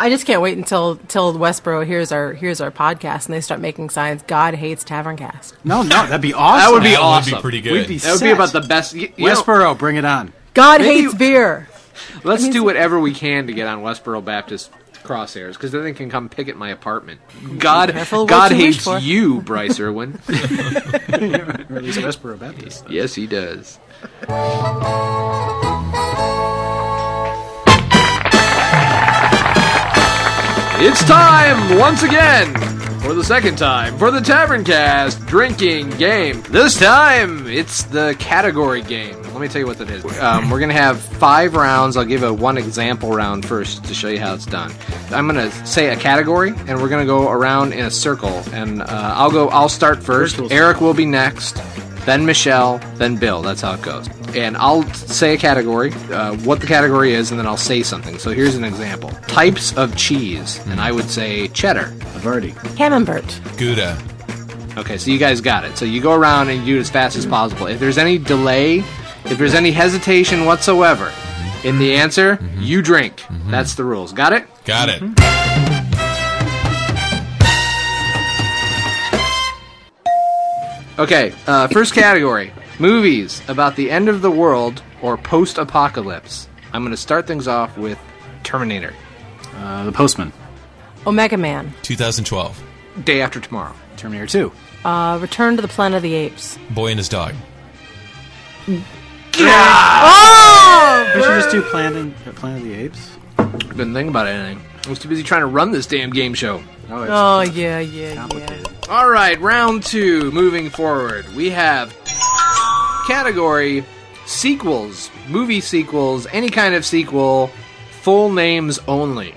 I just can't wait until till Westboro hears our hears our podcast and they start making signs. God hates Taverncast. No, no, that'd be awesome. That would be That would awesome. be pretty good. We'd be That would be about the best. You, you know, Westboro, bring it on. God Maybe- hates beer. let's means- do whatever we can to get on Westboro Baptist crosshairs because then they can come picket my apartment. God, God you hates for. you, Bryce Irwin. or at least Westboro Baptist. yes, he does. It's time once again, for the second time, for the Tavern Cast drinking game. This time, it's the category game. Let me tell you what that is. Um, we're gonna have five rounds. I'll give a one example round first to show you how it's done. I'm gonna say a category, and we're gonna go around in a circle. And uh, I'll go. I'll start first. First Eric will be next. Then Michelle, then Bill. That's how it goes. And I'll say a category, uh, what the category is, and then I'll say something. So here's an example: types of cheese, and I would say cheddar. I've. Camembert. Gouda. Okay, so you guys got it. So you go around and you do it as fast as possible. If there's any delay, if there's any hesitation whatsoever in the answer, mm-hmm. you drink. Mm-hmm. That's the rules. Got it? Got it. Mm-hmm. Okay, uh, first category movies about the end of the world or post apocalypse. I'm going to start things off with Terminator. Uh, the Postman. Omega Man. 2012. Day after tomorrow. Terminator 2. Uh, Return to the Planet of the Apes. Boy and his dog. Oh! We should just do Planet, Planet of the Apes. Didn't think about anything. I was too busy trying to run this damn game show. Oh, Oh yeah, yeah, yeah. All right, round two. Moving forward, we have category sequels, movie sequels, any kind of sequel, full names only.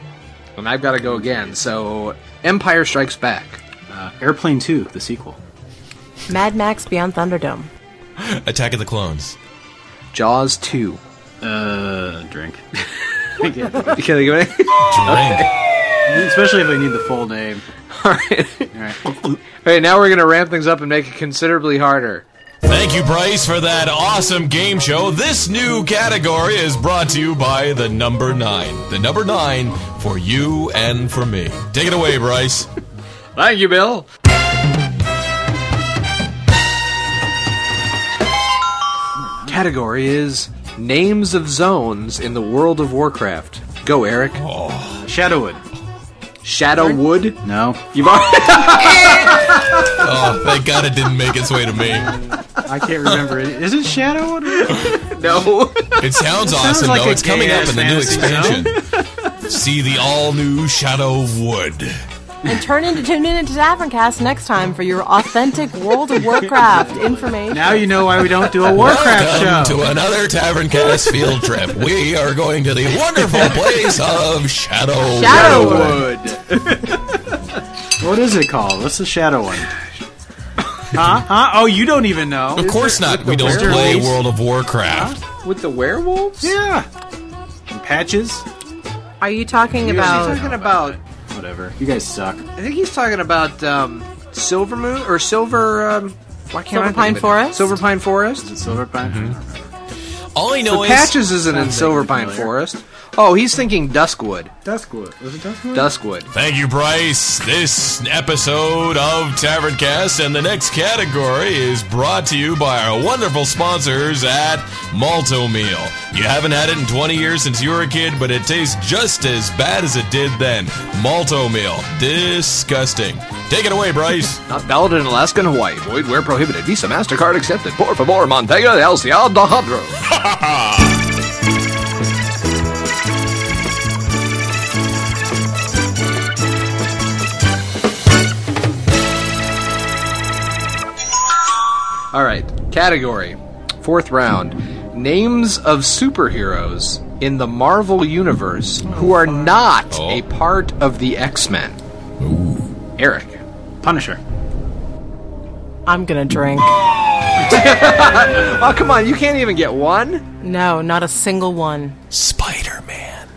And I've got to go again. So, Empire Strikes Back. Uh, Airplane 2, the sequel. Mad Max Beyond Thunderdome. Attack of the Clones. Jaws 2. Uh, drink. Think of any? Drink. Especially if I need the full name. All right. All right. All right, now we're going to ramp things up and make it considerably harder. Thank you, Bryce, for that awesome game show. This new category is brought to you by the number nine. The number nine for you and for me. Take it away, Bryce. Thank you, Bill. Category is names of zones in the world of Warcraft. Go, Eric. Shadowwood. Shadowwood. No. You've already. Oh, thank God it didn't make its way to me. I can't remember it. Is it Shadowwood? no. It sounds sounds awesome, like though. It's coming up in the new expansion. See the all new Shadow of Wood. And turn into tune in to Taverncast next time for your authentic World of Warcraft information. Now you know why we don't do a Warcraft Welcome show. to another Tavern Cast field trip. We are going to the wonderful place of Shadow. Shadowwood. What is it called? What's the Shadow one? Huh? Huh? Oh, you don't even know. Of course not. We don't werewolves? play World of Warcraft. With the werewolves? Yeah. And patches. Are you talking He's about? talking about. Whatever. You guys suck. I think he's talking about um, Silver Moon or Silver. Um, why can't Silver I think Pine of it? Forest? Silver Pine Forest. Is it Silver Pine? All I know The is Patches isn't in Sounds Silver Pine familiar. Forest. Oh, he's thinking Duskwood. Duskwood. Was it Duskwood? Duskwood. Thank you, Bryce. This episode of Taverncast and the next category is brought to you by our wonderful sponsors at Malt-O-Meal. You haven't had it in 20 years since you were a kid, but it tastes just as bad as it did then. Malt-O-Meal. Disgusting. Take it away, Bryce. Not valid in Alaska and Hawaii. Void where prohibited. Visa, MasterCard accepted. Por favor, Montega de Alcial de All right. Category. Fourth round. Names of superheroes in the Marvel Universe who are not a part of the X Men. Eric. Punisher. I'm gonna drink. oh, come on. You can't even get one? No, not a single one. Spider Man.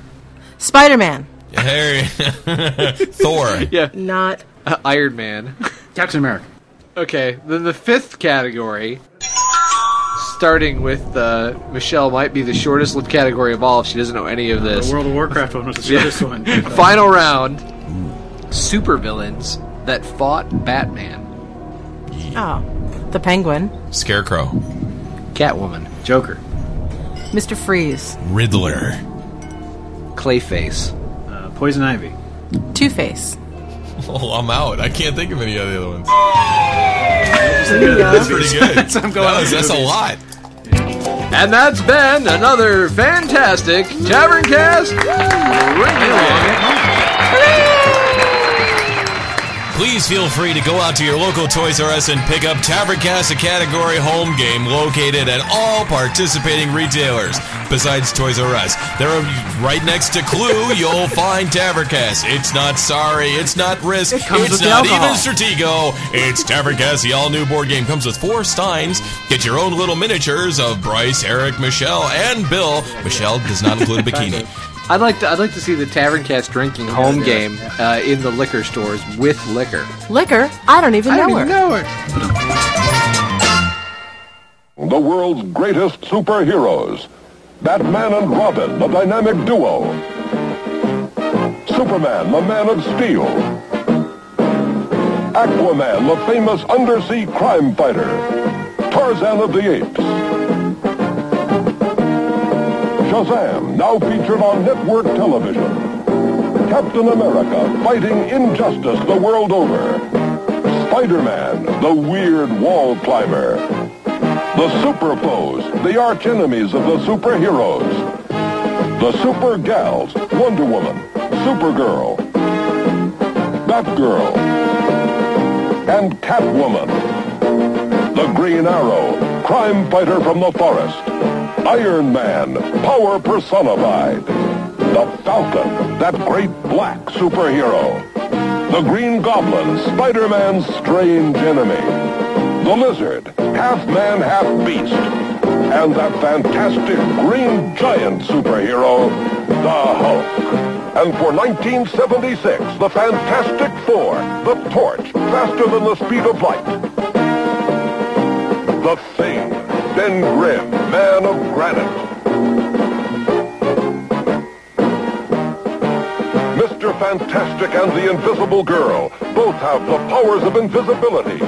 Spider Man. Harry. Thor. Yeah. Not. Uh, Iron Man. Captain America. Okay, then the fifth category, starting with uh, Michelle, might be the shortest lived category of all if she doesn't know any of this. The World of Warcraft one was the shortest one. Final round supervillains that fought Batman. Oh, the Penguin. Scarecrow. Catwoman. Joker. Mr. Freeze. Riddler. Clayface. Uh, Poison Ivy. Two Face. Oh, I'm out. I can't think of any of the other ones. That's pretty good. That's- I'm going That was- that's a lot. And that's been another fantastic Tavern Cast Please feel free to go out to your local Toys R Us and pick up Taverncast, a category home game located at all participating retailers. Besides Toys R Us, they're right next to Clue. You'll find Taverncast. It's not sorry. It's not Risk. It comes it's not even Stratego. It's Taverncast, the all-new board game. Comes with four steins. Get your own little miniatures of Bryce, Eric, Michelle, and Bill. Michelle does not include a bikini. I'd like to. I'd like to see the Tavern Cast drinking home game uh, in the liquor stores with liquor. Liquor? I don't even I know don't her. even know her. The world's greatest superheroes. Batman and Robin, the dynamic duo. Superman, the man of steel. Aquaman, the famous undersea crime fighter. Tarzan of the Apes. Shazam, now featured on network television. Captain America, fighting injustice the world over. Spider-Man, the weird wall climber. The Super Foes, the arch enemies of the superheroes. The Super Gals, Wonder Woman, Supergirl, Batgirl, and Catwoman. The Green Arrow, crime fighter from the forest. Iron Man, power personified. The Falcon, that great black superhero. The Green Goblin, Spider-Man's strange enemy. The Lizard, half man, half beast. And that fantastic green giant superhero, the Hulk. And for 1976, the Fantastic Four, the Torch, faster than the speed of light. The Thing, Ben Grimm, man of granite. Mr. Fantastic and the Invisible Girl both have the powers of invisibility.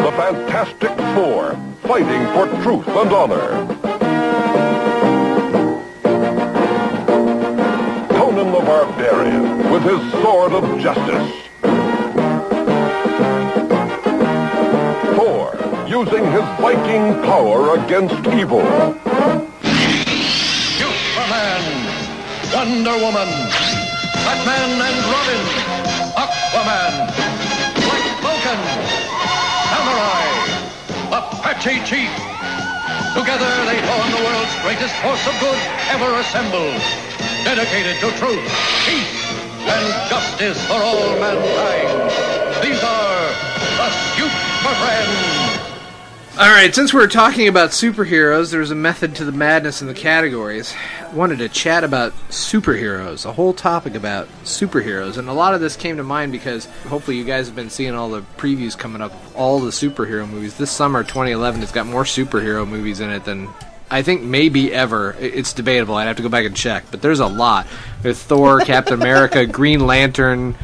The Fantastic Four, fighting for truth and honor. Conan the Barbarian, with his sword of justice. Using his Viking power against evil. Superman, Wonder Woman, Batman and Robin, Aquaman, Black Vulcan, Samurai, Apache Chief. Together they form the world's greatest force of good ever assembled, dedicated to truth, peace, and justice for all mankind. These are the Super Friends. All right, since we're talking about superheroes, there's a method to the madness in the categories. I wanted to chat about superheroes, a whole topic about superheroes, and a lot of this came to mind because hopefully you guys have been seeing all the previews coming up, of all the superhero movies. This summer, 2011, It's got more superhero movies in it than I think maybe ever. It's debatable. I'd have to go back and check, but there's a lot. There's Thor, Captain America, Green Lantern.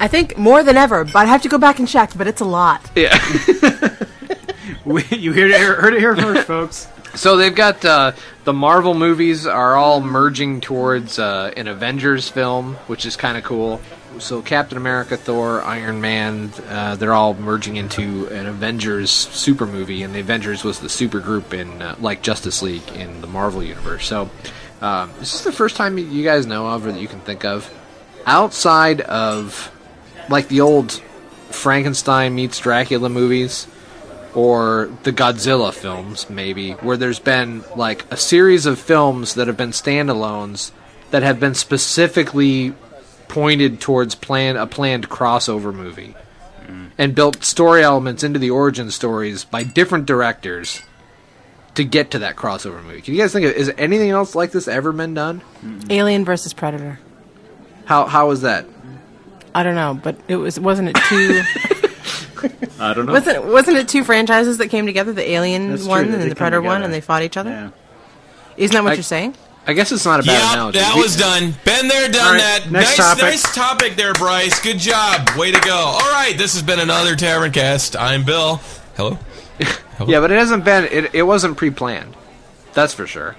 I think more than ever, but I have to go back and check. But it's a lot. Yeah. you heard it, heard it here first, folks. So they've got uh, the Marvel movies are all merging towards uh, an Avengers film, which is kind of cool. So Captain America, Thor, Iron Man, uh, they're all merging into an Avengers super movie, and the Avengers was the super group in uh, like Justice League in the Marvel universe. So um, this is the first time you guys know of or that you can think of outside of like the old Frankenstein meets Dracula movies or the Godzilla films, maybe, where there's been like a series of films that have been standalones that have been specifically pointed towards plan a planned crossover movie mm. and built story elements into the origin stories by different directors to get to that crossover movie. Can you guys think of is anything else like this ever been done? Alien versus Predator. How how was that? I don't know, but it was wasn't it two? I don't know. wasn't wasn't it two franchises that came together? The Alien That's one they and did the come Predator one, together. and they fought each other. Isn't that what I- you're saying? I guess it's not a bad Yep, analogy. that We- was done. Been there, done All right, that. next nice, topic. nice topic there, Bryce. Good job. Way to go. All right, this has been another Tavern Cast. I'm Bill. Hello. Yeah, but it hasn't been it, it wasn't pre-planned. That's for sure.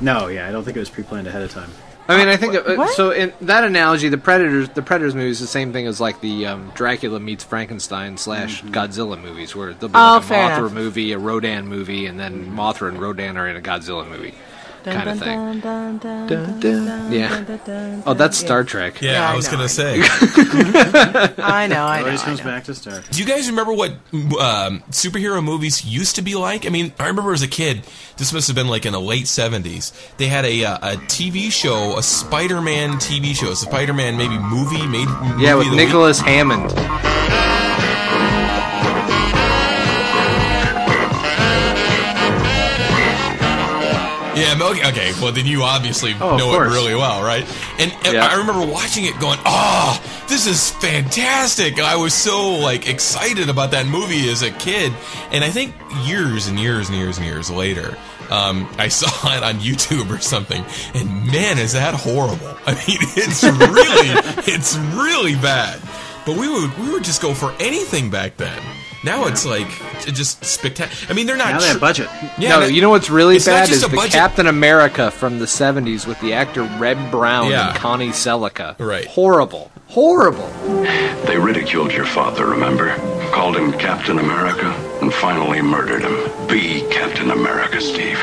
No, yeah, I don't think it was pre-planned ahead of time. I mean, I think uh, What? so. In that analogy, the Predators, the Predators movie is the same thing as like the um, Dracula meets Frankenstein slash Godzilla movies, where there'll be Oh, like a Mothra enough. movie, a Rodan movie, and then Mothra and Rodan are in a Godzilla movie, kind of thing. Dun, dun, Dun, dun. Yeah. Oh, that's Star Trek. Yeah, Yeah, I I was know, gonna I say. I know, I know. Always I comes know. back to Star. Do you guys remember what um, superhero movies used to be like? I mean, I remember as a kid. This must have been like in the late seventies. They had a uh, a TV show, a Spider-Man TV show, a Spider-Man maybe movie made. Yeah, movie with of the week. Nicholas Hammond. Yeah, okay, okay. Well, then you obviously Oh, know it really well, right? And, and Yeah. I remember watching it, going, "Oh, this is fantastic!" I was so like excited about that movie as a kid, and I think years and years and years and years later, um, I saw it on YouTube or something, and man, is that horrible! I mean, it's really, it's really bad. But we would we would just go for anything back then. Now it's like j- just spectacular. I mean, they're not Now they have budget. Yeah, no, that- you know what's really it's not bad just is a the budget- Captain America from the '70s with the actor Reb Brown Yeah. and Connie Sellecca. Right. Horrible. Horrible. They ridiculed your father, remember? Called him Captain America and finally murdered him. Be Captain America, Steve.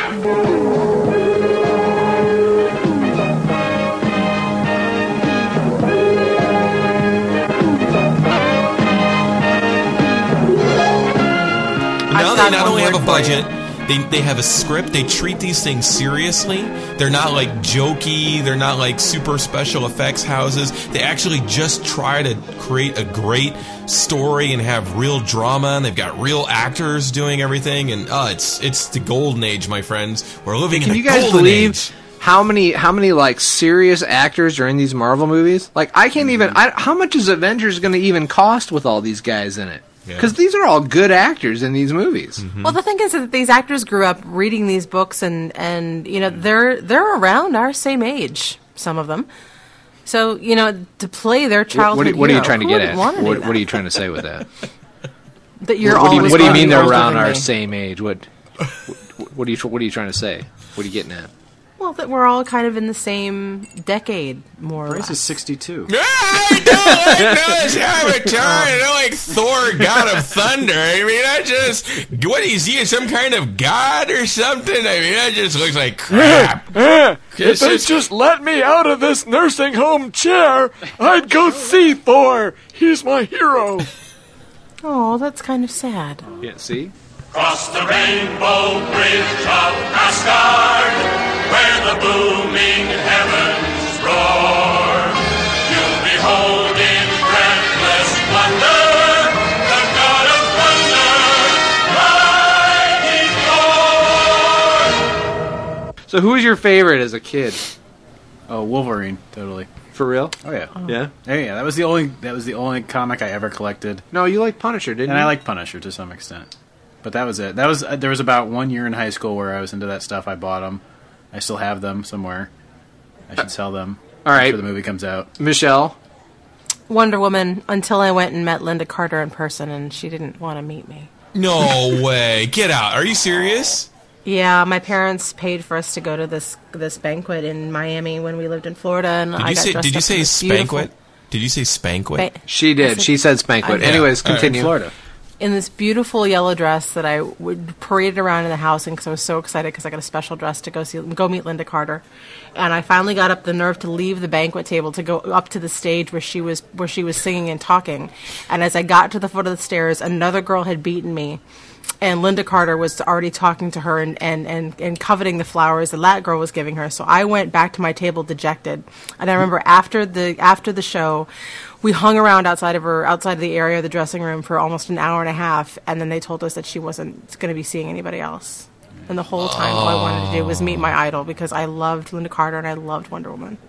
Now they not only have a word for you. budget, they, they have a script. They treat these things seriously. They're not like jokey. They're not like super special effects houses. They actually just try to create a great story and have real drama. And they've got real actors doing everything. And uh, it's it's the golden age, my friends. We're living in Can the you guys golden believe age. how many how many like serious actors are in these Marvel movies? Like I can't even. I, how much is Avengers going to even cost with all these guys in it? Yeah. Because these are all good actors in these movies. Mm-hmm. Well, the thing is that these actors grew up reading these books, and and you know they're they're around our same age, some of them. So you know to play their childhood. what, are- what are you trying to get at? What, what are you trying to say with that? That you're what do you, what do you mean they're around our me. same age? What, what what are you what are you trying to say? What are you getting at? Well, that we're all kind of in the same decade, more or Bryce less. is 62. I don't know this Avatar. I don't like Thor, God of Thunder. I mean, I just what is he? Some kind of god or something? I mean, that just looks like crap. if they just let me out of this nursing home chair, I'd go see Thor. He's my hero. Oh, that's kind of sad. Yeah, see. Cross the rainbow bridge of Asgard, where the booming heavens roar. You'll behold in breathless wonder. the God of thunder, so who was your favorite as a kid? Oh, Wolverine, totally. For real? Oh yeah, oh. yeah, Hey, yeah. That was the only that was the only comic I ever collected. No, you like Punisher, didn't and you? I like Punisher to some extent, but that was it. That was uh, there was about one year in high school where I was into that stuff. I bought them, I still have them somewhere. I should sell them. All right. After the movie comes out. Michelle. Wonder Woman until I went and met Lynda Carter in person, and she didn't want to meet me. No way. Get out. Are you serious? Yeah, my parents paid for us to go to this this banquet in Miami when we lived in Florida, and Did I you got say dressed did you say in this beautiful- Did you say spanquet? Ba- She did. She said spanquet. I. Anyways, Yeah. All right, continue. Florida. In this beautiful yellow dress that I would parade around in the house, and because I was so excited because I got a special dress to go see, go meet Lynda Carter, and I finally got up the nerve to leave the banquet table to go up to the stage where she was where she was singing and talking, and as I got to the foot of the stairs, another girl had beaten me. And Lynda Carter was already talking to her and, and, and, and coveting the flowers that that girl was giving her. So I went back to my table dejected. And I remember after the after the show, we hung around outside of her outside of the area of the dressing room for almost an hour and a half and then they told us that she wasn't going to be seeing anybody else and the whole time all i wanted to do was meet my idol because i loved lynda carter and i loved wonder woman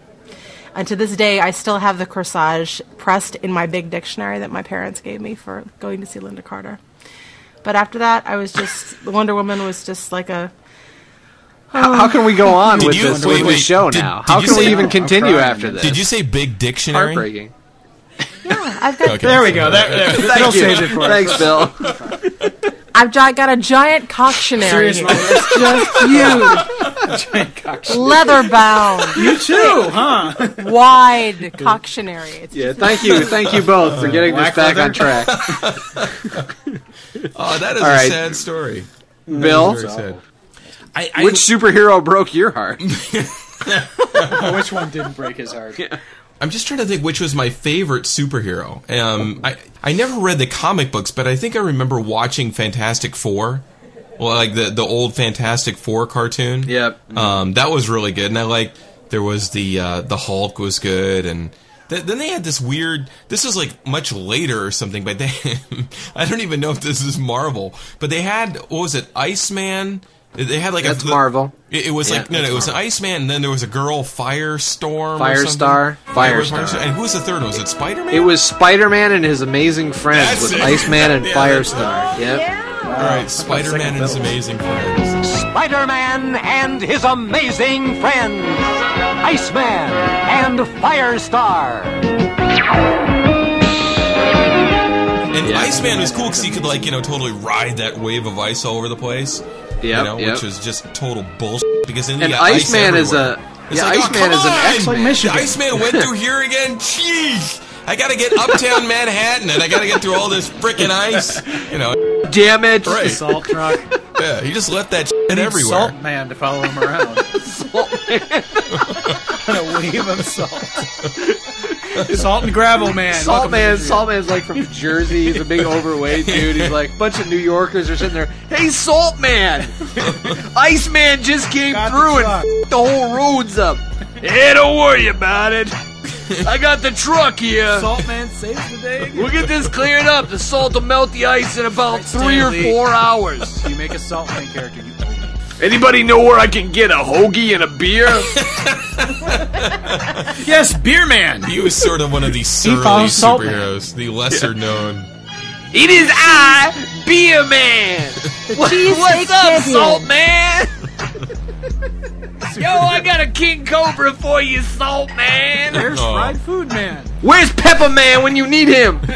and to this day i still have the corsage pressed in my big dictionary that my parents gave me for going to see lynda carter but after that i was just wonder woman was just like a How, how can we go on with you- this, wait, with wait, this show did- now? did How can we even I'm continue after this? Did you say big dictionary? Heartbreaking. I've got Okay. There we go. There, there. Thank Bill you. saved it for us. Thanks, Bill. I've got a giant cautionary Seriously? It's just huge, Giant leather bound, You too, huh? wide cautionary. It's Yeah, thank you, thank you both for getting this Black back leather? on track. Oh, that is All a right. sad story. Bill, sad. I, I, which superhero broke your heart? Which one didn't break his heart? I'm just trying to think which was my favorite superhero. Um, I I never read the comic books, but I think I remember watching Fantastic Four, well, like the the old Fantastic Four cartoon. Yep. Um, that was really good, and I like there was the uh, the Hulk was good, and th- then they had this weird. This was like much later or something, but they I don't even know if this is Marvel, but they had what was it, Iceman. They had like That's a, Marvel. It, it was Yeah, like no, no, it was an Iceman, and then there was a girl, Firestorm, or Firestar? something. Firestar. And who was the third one? Was it Spider Man? It was Spider Man and his amazing friends That's with it. Iceman and Yeah, that's Firestar. Yep. All right, Spider Man and his amazing friends. Spider-Man and his amazing friends, Iceman and Firestar. And Iceman was cool because he could like you know totally ride that wave of ice all over the place. you know, yep. which was just total bullshit. Because then And got ice Iceman is a It's yeah, like, oh, Iceman come is an on! X-Man. Iceman went through here again. Jeez, I got to get uptown Manhattan, and I got to get through all this freaking ice. You know, Damn it! right? Salt truck. Yeah, he just left that shit Need everywhere. Salt man to follow him around. Salt man. and a wave of salt. salt and gravel man. Salt Welcome to man, Michigan. Salt man's like from Jersey. He's a big overweight dude. He's like a bunch of New Yorkers are sitting there. Hey, Salt man, Ice man just came Got through and the whole road's up. Hey, don't worry about it. I got the truck here. Salt man saves the day. We'll get this cleared up. The salt will melt the ice in about three or Stanley. four hours. You make a salt man character. You Anybody know where I can get a hoagie and a beer? yes, beer man. He was sort of one of these surly follows superheroes, the lesser known. It is I, Beer Man. What- what's up, champion. Salt Man? Yo, I got a King Cobra for you, Salt Man. There's Oh. fried food man. Where's Pepper Man when you need him?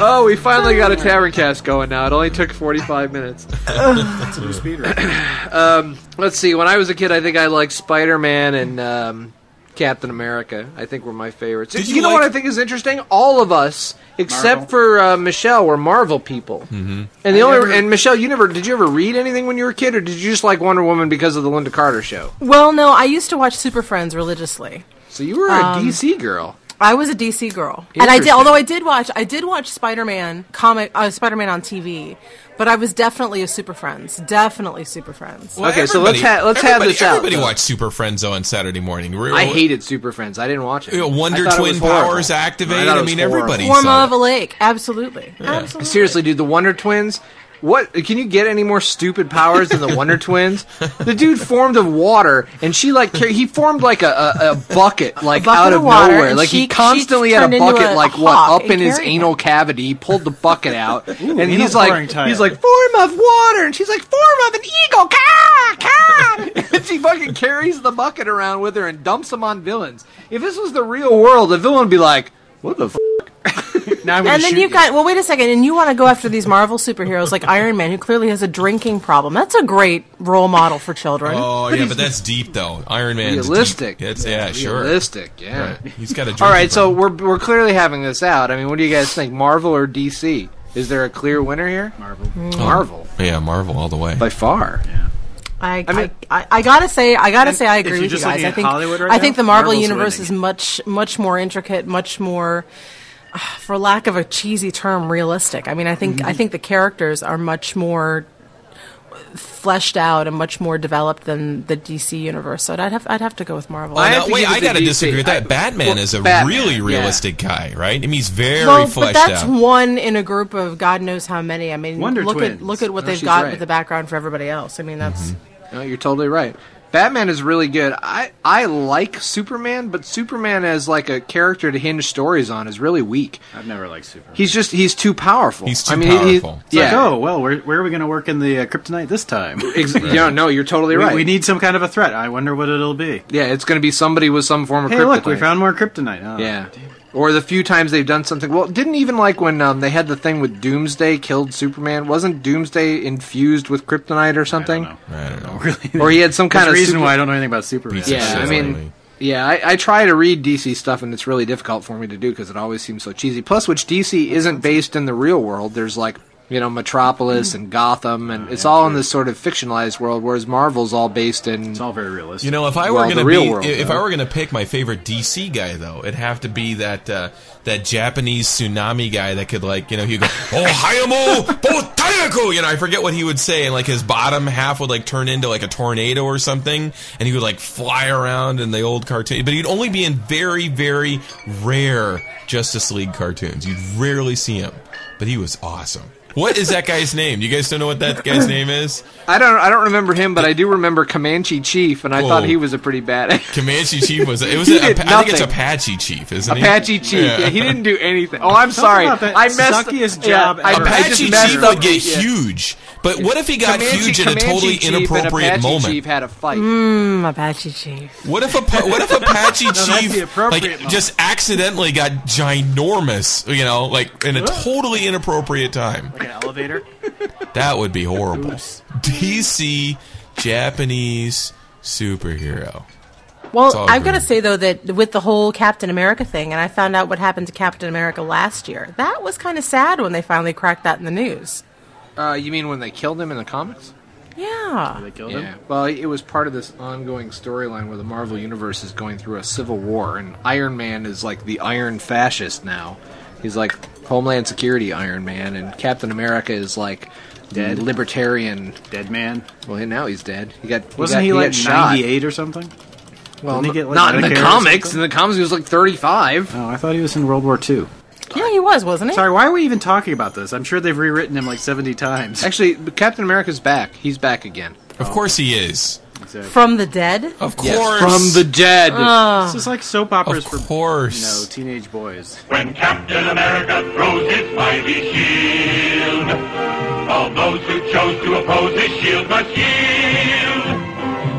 oh, we finally got a tavern cast going now. It only took 45 minutes. That's a new speed record. Um, let's see. When I was a kid, I think I liked Spider Man and um, Captain America. I think were my favorites. Did you, you know like- what I think is interesting? All of us, except Marvel. for uh, Michelle, were Marvel people. Mm-hmm. And the I only never- and Michelle, you never did you ever read anything when you were a kid, or did you just like Wonder Woman because of the Lynda Carter show? Well, no, I used to watch Super Friends religiously. So you were a Um, DC girl. I was a DC girl, and I did. Although I did watch, I did watch Spider Man comic, uh, Spider Man on TV, but I was definitely a Super Friends, definitely Super Friends. Well, Okay, so let's ha- let's have everybody- this out, Everybody though. watched Super Friends on Saturday morning. Re- I hated Super Friends. I didn't watch it. You know, Wonder I thought it Twin powers activate. thought it I mean, horrible. everybody Form saw of a lake, absolutely, absolutely. Seriously, dude, the Wonder Twins What can you get any more stupid powers than the Wonder Twins? The dude formed of water, and she like he formed like a, a, a bucket like bucket out of of water, nowhere. Like she- he constantly had a bucket a like what up in his carried anal cavity. He pulled the bucket out, and he's like tile. he's like form of water, and she's like form of an eagle. Caw, caw. and she fucking carries the bucket around with her and dumps them on villains. If this was the real world, the villain would be like, "What the." F-? Now I'm and then you've got well, wait a second, and you want to go after these Marvel superheroes like Iron Man, who clearly has a drinking problem. That's a great role model for children. Oh yeah, but that's deep though. Iron Man realistic. Deep. It's, yeah, sure. Realistic, yeah. Right. He's got a. All right, so we're we're clearly having this out. I mean, what do you guys think, Marvel or DC? Is there a clear winner here? Marvel. Oh, Marvel Yeah, Marvel all the way. by far. Yeah. I, I, I, I gotta say, I gotta say, I agree with you guys. I think right I think the Marvel Marvel's universe winning. is much much more intricate, much more, for lack of a cheesy term, realistic. I mean, I think I Mm-hmm. think the characters are much more fleshed out and much more developed than the DC universe. So I'd have I'd have to go with Marvel. Oh, I no, have to wait, I gotta DC. disagree with that. I- Batman well, is a Batman, really yeah. realistic guy, right? I mean, he's very well, but that's out. one in a group of God knows how many. I mean, Wonder look Twins. at look at what No, they've got right. with the background for everybody else. I mean, that's Mm-hmm. No, you're totally right. Batman is really good. I I like Superman, but Superman as like a character to hinge stories on is really weak. I've never liked Superman. He's just he's too powerful. He's too I mean, he- he- powerful. It's like, yeah. oh well, where, where are we going to work in the uh, kryptonite this time? Ex- you know, no, you're totally right. we need some kind of a threat. I wonder what it'll be. yeah, it's going to be somebody with some form of Hey, kryptonite. look, we found more kryptonite. Oh, Yeah. Or the few times they've done something. Well, didn't even like when um, they had the thing with Doomsday killed Superman. Wasn't Doomsday infused with kryptonite or something? I don't know. Really? Or he had some kind of reason super- why I don't know anything about Superman. Piece Yeah, I mean, yeah, I, I try to read DC stuff, and it's really difficult for me to do because it always seems so cheesy. Plus, which DC isn't based in the real world. There's like you know Metropolis and Gotham, and it's all in this sort of fictionalized world, whereas Marvel's all based in. it's all very realistic. You know, if I were Well, going to be, world, if though. I were going to pick my favorite DC guy, though, it'd have to be that uh, that Japanese tsunami guy that could like, you know, he'd go, "Oh, hayamo botayaku," you know, I forget what he would say, and like his bottom half would like turn into like a tornado or something, and he would like fly around in the old cartoon, but he'd only be in very, very rare Justice League cartoons. You'd rarely see him, but he was awesome. What is that guy's name? You guys don't know what that guy's name is? I don't I don't remember him, but I do remember Comanche Chief, and I Whoa. thought he was a pretty bad Comanche Chief was it was He I think it's. Apache Chief, isn't he? Apache Chief. Yeah. he didn't do anything. Oh, I'm Talk sorry. I messed suckiest job I, ever. I Apache just Chief messed would get yeah. huge, but what if he got Comanche- huge in a totally Chief and inappropriate Apache moment? Chief had a fight. mm, Apache Chief. What if a what if Apache that's Chief appropriate like moment. just accidentally got ginormous, you know, like in a totally inappropriate time? Like an elevator. That would be horrible. DC Japanese superhero. Well, I've got to say though that with the whole Captain America thing, and I found out what happened to Captain America last year. That was kind of sad when they finally cracked that in the news. Uh, you mean when they killed him in the comics? Yeah. They killed Yeah. him. Well, it was part of this ongoing storyline where the Marvel Universe is going through a civil war, and Iron Man is like the Iron Fascist now. He's like Homeland Security Iron Man, and Captain America is like Dead? the libertarian. Dead man. Well, now he's dead. He got he Wasn't got- he, got like shot. 98 or something? Well, Didn't he get, like, not in the comics. In the comics, he was like 35. Oh, I thought he was in World War II. Yeah, he was, wasn't he? Sorry, why are we even talking about this? I'm sure they've rewritten him like 70 times. Actually, Captain America's back. He's back again. Of course he is. From the dead. Of course. Yes, from the dead. Ah. Oh. This is like soap operas Of for course. you know, teenage boys. When Captain America throws his mighty shield, all those who chose to oppose his shield must yield.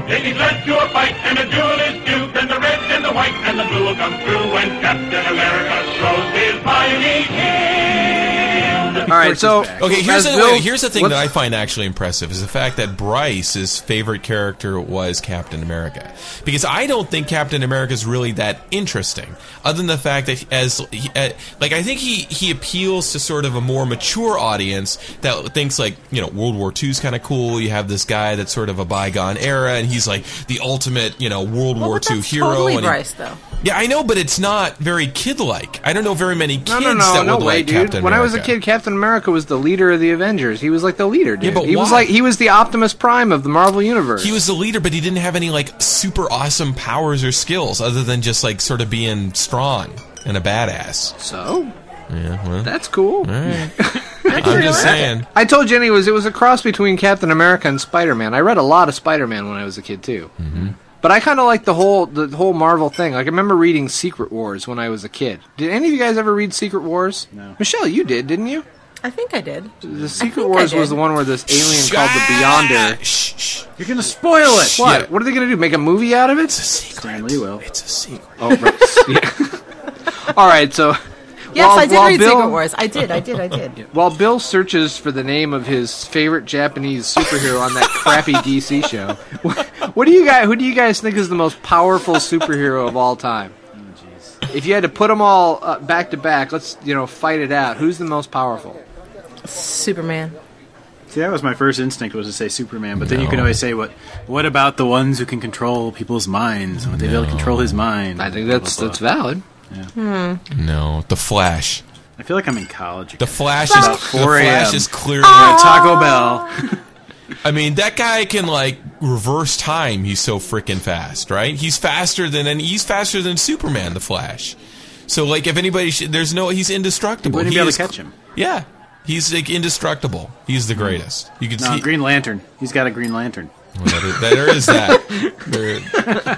If he's led to a fight and a duel is due, then the red and the white and the blue will come through when Captain America throws his mighty shield. All right, so Okay, here's as the, Bill- wait, here's the thing that I find actually impressive is the fact that Bryce's favorite character was Captain America. Because I don't think Captain America is really that interesting, other than the fact that as he, uh, like I think he he appeals to sort of a more mature audience that thinks like you know World War II is kind of cool. You have this guy that's sort of a bygone era, and he's like the ultimate you know World Well, War II hero. totally and he- Bryce, though. Yeah, I know, but it's not very kid-like. I don't know very many kids No, no, no, that no would way, like dude. Captain when I was a kid, Captain America was the leader of the Avengers. He was like the leader, dude. Yeah, but he was like he was the Optimus Prime of the Marvel universe. He was the leader, but he didn't have any like super awesome powers or skills other than just like sort of being strong and a badass. So Yeah, well, that's cool. all right. I I'm just saying. I told Jenny it was it was a cross between Captain America and Spider Man. I read a lot of Spider Man when I was a kid too. Mm-hmm. But I kind of like the whole the whole Marvel thing. Like I remember reading Secret Wars when I was a kid. Did any of you guys ever read Secret Wars? No. Michelle, you did, didn't you? I think I did. The Secret Wars was the one where this alien called the Beyonder. Shh, shh. You're gonna spoil it. What? What are they gonna do? Make a movie out of it? It's a secret. Stan Lee will. It's a secret. Oh, right. yeah. All right. So. Yes, while- I did read Bill- Secret Wars. I did. I did. I did. While Bill searches for the name of his favorite Japanese superhero on that crappy DC show, what, what do you guys? Who do you guys think is the most powerful superhero of all time? If you had to put them all uh, back to back, let's you know fight it out. Who's the most powerful? Superman. See, that was my first instinct was to say Superman, but then you can always say, "What? What about the ones who can control people's minds? Would they be able to control his mind?" I think that's that's valid. Yeah. No, the Flash. I feel like I'm in college. The Flash is about the 4 a.m. Flash is clearly We're at Taco Bell. I mean, that guy can like reverse time. He's so freaking fast, right? He's faster than and he's faster than Superman, the Flash. So like, if anybody, sh- there's no, he's indestructible. wouldn't He be able is to catch him. Yeah, he's like indestructible. He's the greatest. You can No, see. Green Lantern. He's got a Green Lantern. Well, there, there is that. There-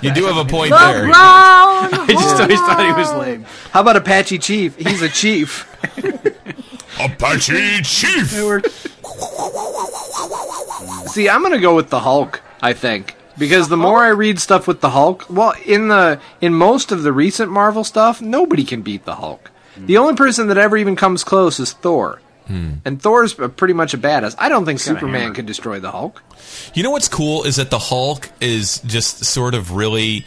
you do have a point The there. brown I just always thought he was lame. How about Apache Chief? He's a chief. Apache Chief. See, I'm gonna go with the Hulk. I think because the more I read stuff with the Hulk, well, in the in most of the recent Marvel stuff, nobody can beat the Hulk. The only person that ever even comes close is Thor, Hmm. and Thor's pretty much a badass. I don't think got a Superman hammer. could destroy the Hulk. You know what's cool is that the Hulk is just sort of really.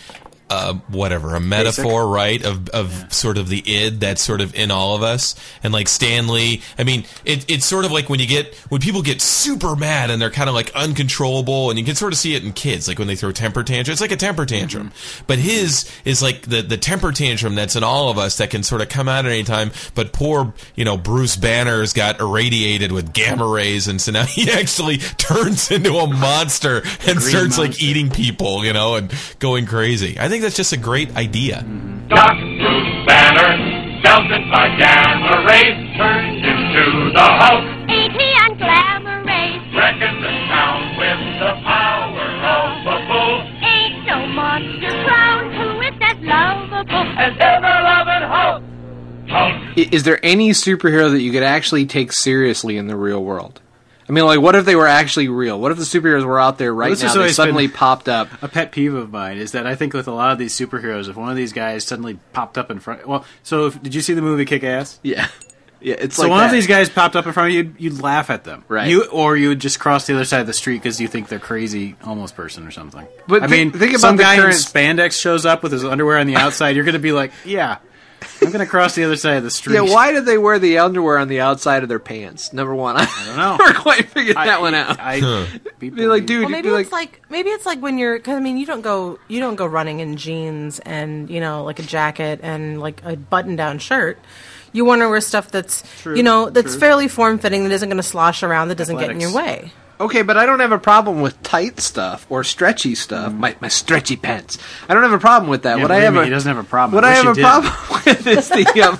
Uh, whatever a metaphor, right? Of of sort of the id that's sort of in all of us, and like Stan Lee. I mean, it, it's sort of like when you get when people get super mad and they're kind of like uncontrollable, and you can sort of see it in kids, like when they throw temper tantrum. It's like a temper tantrum, but his is like the the temper tantrum that's in all of us that can sort of come out at any time. But poor, you know, Bruce Banner's got irradiated with gamma rays, and so now he actually turns into a monster and Green starts like eating people, you know, and going crazy. I think that's just a great idea. Doc Bruce Banner, melted by gamma rays, turned into the Hulk. Ain't he on glamour rays? Wrecking the town with the power of a bull. Ain't no monster clown who is as lovable as ever loving Hulk. Hulk. Is there any superhero that you could actually take seriously in the real world? I mean, like, what if they were actually real? What if the superheroes were out there right Well, now? They suddenly popped up. A pet peeve of mine is that I think with a lot of these superheroes, if one of these guys suddenly popped up in front, well, so if, did you see the movie Kick Ass? Yeah, yeah. It's so like one of these guys popped up in front of you, you'd, you'd laugh at them, Right. You or you would just cross the other side of the street because you think they're crazy homeless person or something. But I thi- mean, think about some guy current- in spandex shows up with his underwear on the outside. you're going to be like, yeah, I'm going to cross the other side of the street. Yeah, why did they wear the underwear on the outside of their pants? Number one, I, don't know. never quite figured that one out. I, be like, dude, Well, maybe be it's like maybe it's like when you're because I mean you don't go you don't go running in jeans and you know like a jacket and like a button down shirt. You want to wear stuff that's True, you know that's true. fairly form fitting that isn't going to slosh around that doesn't get in your way. Okay, but I don't have a problem with tight stuff or stretchy stuff. My my stretchy pants. I don't have a problem with that. Yeah, what I have me, a, he doesn't have a problem. What I I, have a did. problem with is the um,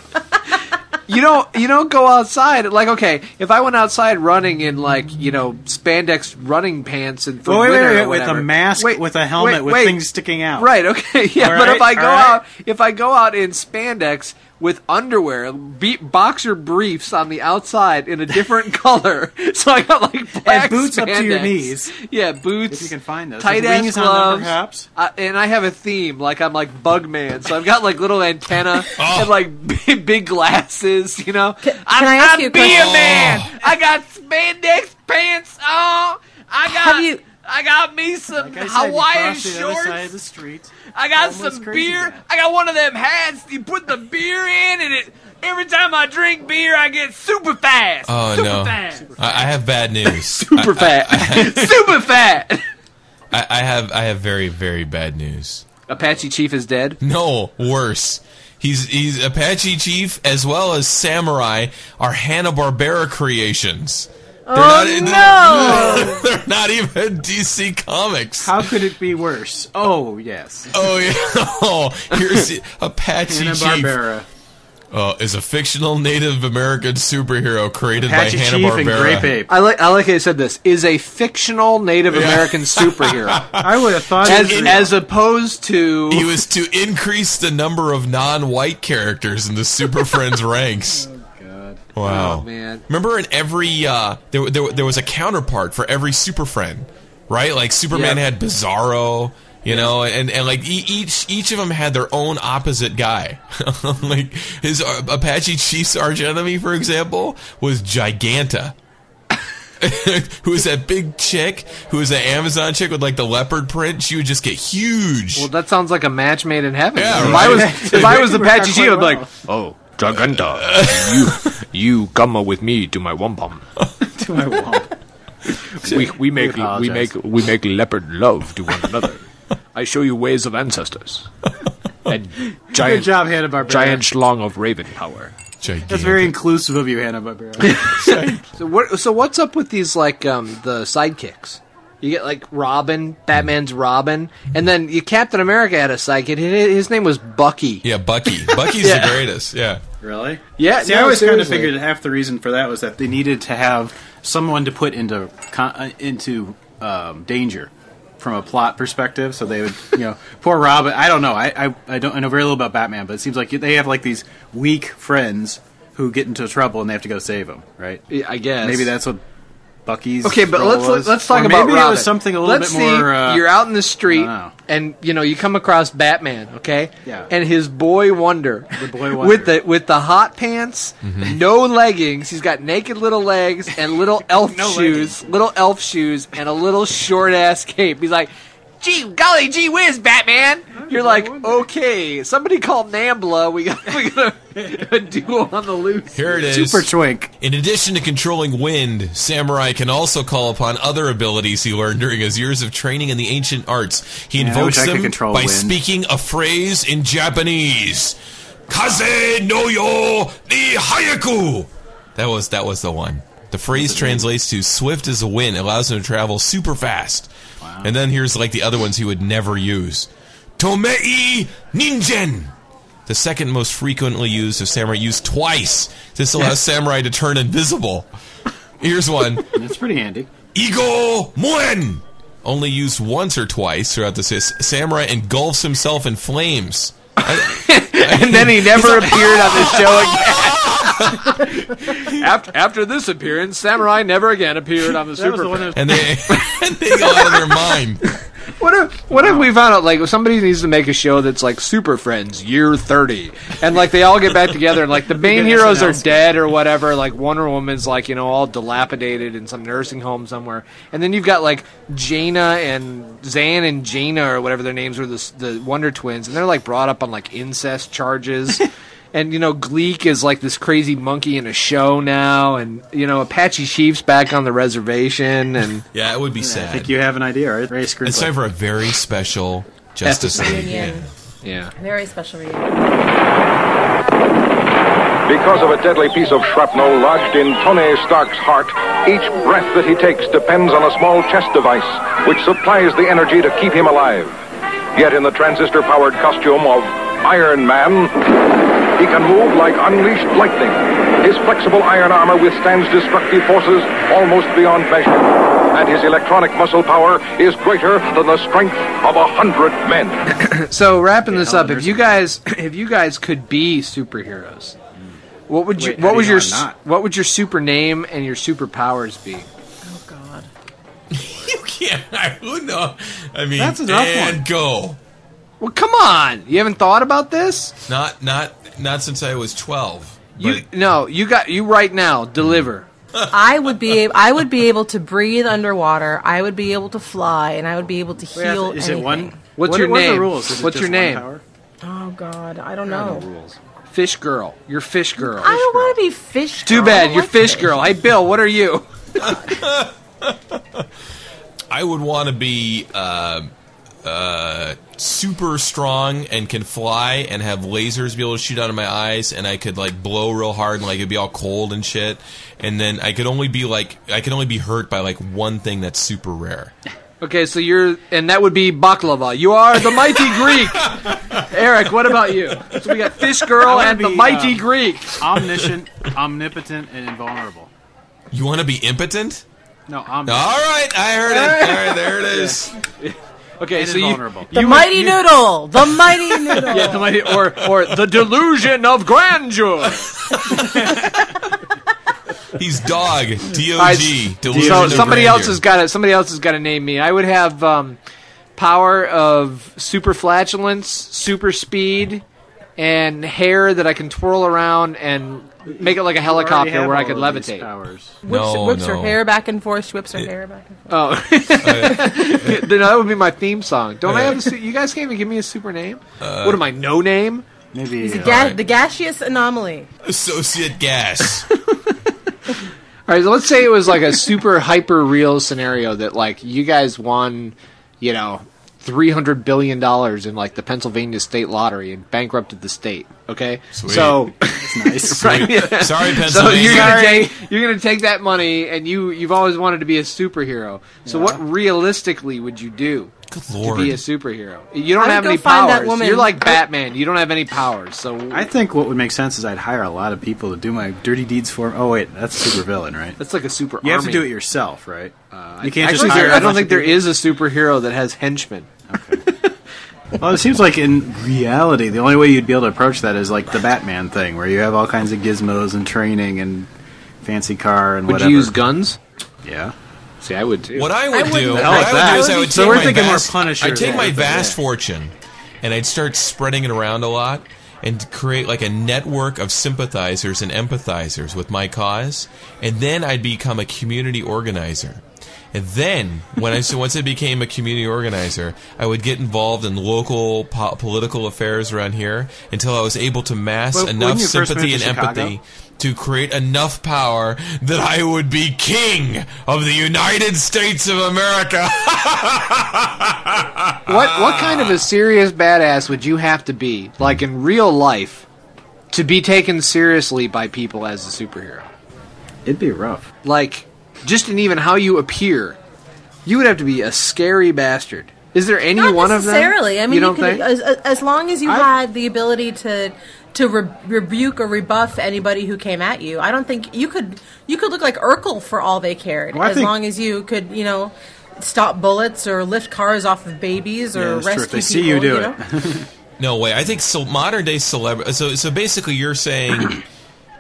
you don't you don't go outside like okay if I went outside running in like you know spandex running pants and for wait, wait, winter wait, or with a mask, Wait, with a helmet, wait, with things sticking out. Right. Okay. Yeah. All but right, if I go right. out, if I go out in spandex with underwear, be- boxer briefs on the outside in a different color, so I got like black boots up to your knees. Yeah, boots. If you can find those. Tight With ass wings on them, gloves. perhaps? Uh, and I have a theme, like I'm like Bugman, so I've got like little antenna and like big, big glasses. You know, Can I ask you a be a question? man. I got spandex pants on. I got. Have you- I got me some Like I said, you Hawaiian the other shorts. side of the street. I got Homeless some beer. guy. I got one of them hats. You put the beer in, and it. Every time I drink beer, I get super fast. Oh super no, fast. I, I have bad news. Super fat. super fat. I, I have I have very very bad news. Apache Chief is dead. No, worse. He's he's Apache Chief as well as Samurai are Hanna Barbera creations. They're Oh, not, They're, they're not even DC Comics. How could it be worse? Oh yes. Oh yeah. Oh, here's the Apache Hanna Chief. Barbera. uh, is a fictional Native American superhero created Apache by Hanna Chief and Grape Barbera. Ape. I like I like how you said this is a fictional Native American superhero. I would have thought as, it as opposed to He was to increase the number of non-white characters in the Super Friends ranks. Wow, Oh, man. Remember, in every uh, there, there there was a counterpart for every Super Friend, right? Like Superman Yeah. had Bizarro, you know, and and like e- each each of them had their own opposite guy. like his uh, Apache Chief's arch enemy, for example, was Giganta. who was that big chick who was that Amazon chick with like the leopard print? She would just get huge. well, that sounds like a match made in heaven. Yeah, if. I was if I was the Apache Chief, I'd be like, Oh, Draganta, you you come with me to my wampum. to my wall. We we make I we make we make leopard love to one another. I show you ways of ancestors. And giant Good job, Hanna Barbera. giant schlong of raven power. That's very inclusive of you, Hanna Barbera. so what? So what's up with these like um the sidekicks? You get like Robin, Batman's Robin, and then you Captain America had a sidekick. His his name was Bucky. Yeah, Bucky. Bucky's Yeah. the greatest. Yeah. Really? Yeah, See, no, I always kind of figured half the reason for that was that they needed to have someone to put into uh, into um, danger from a plot perspective. So they would, you know, poor Robin. I don't know. I, I I don't I know very little about Batman, but it seems like they have like these weak friends who get into trouble and they have to go save them. Right? Yeah, I guess Maybe that's what Bucky's. Okay, but role let's was. let's talk Or about maybe Robin. it was something a little let's bit see, more. Uh, you're out in the street, I and you know you come across Batman, okay? Yeah. And his boy Wonder, The boy Wonder. with the with the hot pants, no leggings. He's got naked little legs and little elf No shoes, little elf shoes, and a little short ass cape. He's like. Gee, golly, gee whiz, Batman! You're like, okay, somebody call Nambla. We got, we got a, a duo on the loose. Here it is. Super twink. In addition to controlling wind, Samurai can also call upon other abilities he learned during his years of training in the ancient arts. He Yeah, I invokes I them by wind. speaking a phrase in Japanese. Kaze no yo ni hayaku. That was that was the one. The phrase translates to "swift as a wind," allows him to travel super fast. And then here's like the other ones he would never use. Tomei Ningen. The second most frequently used of samurai used twice. This allows samurai to turn invisible. Here's one. That's pretty handy. Igo Muen. Only used once or twice throughout this. His samurai engulfs himself in flames. And then he never appeared on the show again. after, after this appearance, Samurai never again appeared on the That was Super. the one Friends. And they, and they go out of their mind. What if what if we found out like somebody needs to make a show that's like Super Friends Year Thirty, and like they all get back together and like the main heroes are dead or whatever. Like Wonder Woman's like you know all dilapidated in some nursing home somewhere, and then you've got like Jayna and Zan and Jayna or whatever their names were the the Wonder Twins, and they're like brought up on like incest charges. And you know, Gleek is like this crazy monkey in a show now, and you know, Apache Chief's back on the reservation, and Yeah, it would be I sad. I think you have an idea, right? Ray screenplay. It's time for a very special Justice League. Reunion. yeah. Very special reunion. Because of a deadly piece of shrapnel lodged in Tony Stark's heart, each breath that he takes depends on a small chest device which supplies the energy to keep him alive. Yet in the transistor-powered costume of Iron Man, he can move like unleashed lightning. His flexible iron armor withstands destructive forces almost beyond measure. And his electronic muscle power is greater than the strength of a hundred men. So wrapping this up, if you guys if you guys could be superheroes, what would you Wait, what do was you your know s- I'm not? what would your super name and your superpowers be? Oh God. You can't. Who know? I mean, That's a tough and one. go. Well, come on, you haven't thought about this? Not not not since I was twelve. You no, you got you right now. Deliver. I would be ab- I would be able to breathe underwater. I would be able to fly, and I would be able to Wait, heal. is it one? What's what- your what are name? the rules? Is What's just your name? Oh God, I don't know. Rules. Fish girl. You're fish girl. I don't want to be fish. Too girl. I bad. You're like fish girl. Hey, Bill. What are you? I would want to be uh, uh, super strong and can fly and have lasers be able to shoot out of my eyes, and I could like blow real hard and like it'd be all cold and shit. And then I could only be like I could only be hurt by like one thing that's super rare. Okay, so you're, and that would be baklava. You are the mighty Greek. Eric, what about you? So we got Fish Girl wanna and the mighty um, Greek. Omniscient, omnipotent, and invulnerable. You want to be impotent? No, All omniscient. right, I heard it. All right, there it is. Okay, And so you, invulnerable. The you- mighty you- noodle. The mighty noodle. Yeah, the mighty, or or the delusion of grandeur. He's dog. D I- O G. So somebody else has got it. somebody else has got to name me. I would have um, power of super flatulence, super speed, and hair that I can twirl around and make it like a helicopter where I could levitate. Powers. Whips, No, whips her no. hair back and forth. She whips her hair back and forth. Oh, then that would be my theme song. Don't I have? A, su- you guys can't even give me a super name. Uh, what am I? No name. Maybe He's a uh, ga- the gaseous anomaly. Associate gas. All right, so let's say it was like a super hyper real scenario that like you guys won, you know, three hundred billion dollars in like the Pennsylvania state lottery and bankrupted the state. Okay, Sweet. so nice. right, Sweet. yeah. Sorry, So Pennsylvania. you're gonna take you're gonna take that money and you you've always wanted to be a superhero. So Yeah. what realistically would you do? Good To be a superhero, you don't I have go any find that powers. woman. You're like Batman. You don't have any powers. So I think what would make sense is I'd hire a lot of people to do my dirty deeds for. me. Oh wait, that's super villain, right? that's like a super. You have to do it yourself, right? Uh, you can't just actually, hire. there- a I don't think of there people. is a superhero that has henchmen. Well, it seems like in reality, the only way you'd be able to approach that is like the Batman thing, where you have all kinds of gizmos and training and fancy car and Would whatever. you use guns? Yeah. See, I would too. What I would I do, what I would that. do is I I would would be- take we're my thinking more vast, Punisher I'd take my vast fortune, and I'd start spreading it around a lot, and create like a network of sympathizers and empathizers with my cause, and then I'd become a community organizer. And then, when I so once I became a community organizer, I would get involved in local po- political affairs around here until I was able to mass Well, enough wouldn't you first sympathy and Chicago? empathy to create enough power that I would be king of the United States of America. What what kind of a serious badass would you have to be, like in real life, to be taken seriously by people as a superhero? It'd be rough. Like, just in even how you appear, you would have to be a scary bastard. Is there any Not one of them? necessarily. I mean, you you, don't could, think? as, as long as you had the ability to to re- rebuke or rebuff anybody who came at you, I don't think you could. You could look like Urkel for all they cared, Well, as think- long as you could, you know, stop bullets or lift cars off of babies or Yeah, that's true. rescue If they people. see you do it. know? no way. I think so. Modern day celebrity. So so basically, you're saying.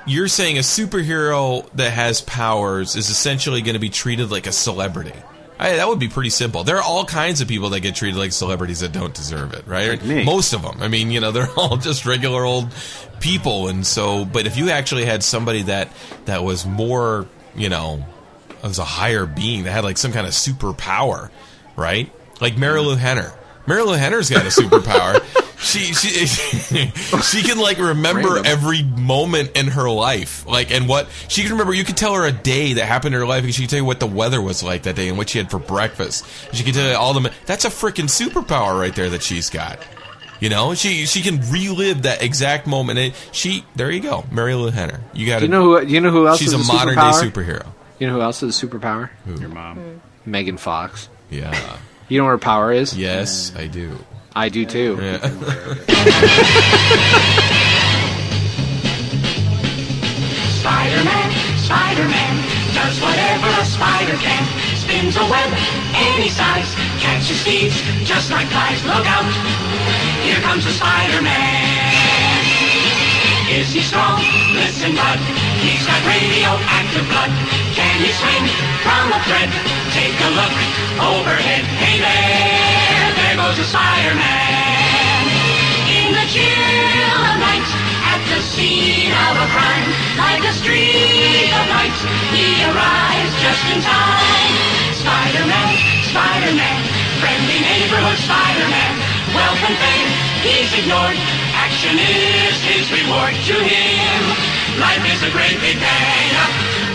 You're saying a superhero that has powers is essentially going to be treated like a celebrity. I, that would be pretty simple. There are all kinds of people that get treated like celebrities that don't deserve it, right? Like. Most of them. I mean, you know, they're all just regular old people, and so. But if you actually had somebody that that was more, you know, was a higher being that had like some kind of superpower, right? Like Marilu Henner. Marilu Henner's got a superpower. She she she can like remember Random. every moment in her life, like and what she can remember. You could tell her a day that happened in her life, and she could tell you what the weather was like that day and what she had for breakfast. She could tell you all the. That's a freaking superpower right there that she's got. You know, she she can relive that exact moment. And she there you go, Marilu Henner. You got Do you know who? You know who else? She's is a modern day superhero. You know who else is a superpower? Your mom. Megan Fox. Yeah. You know what her power is? Yes, mm. I do. I do too. Spider-Man, Spider-Man, does whatever a spider can. Spins a web any size, catches thieves just like flies. Look out, here comes the Spider-Man. Is he strong? Listen, bud, he's got radioactive blood. Can he swing from a thread? Take a look overhead. Hey there, there goes the Spider-Man. In the chill of night, at the scene of a crime, like a streak of light, he arrives just in time. Spider-Man, Spider-Man, friendly neighborhood Spider-Man. And fame, he's ignored. Action is his reward to him. Life is a great big bang.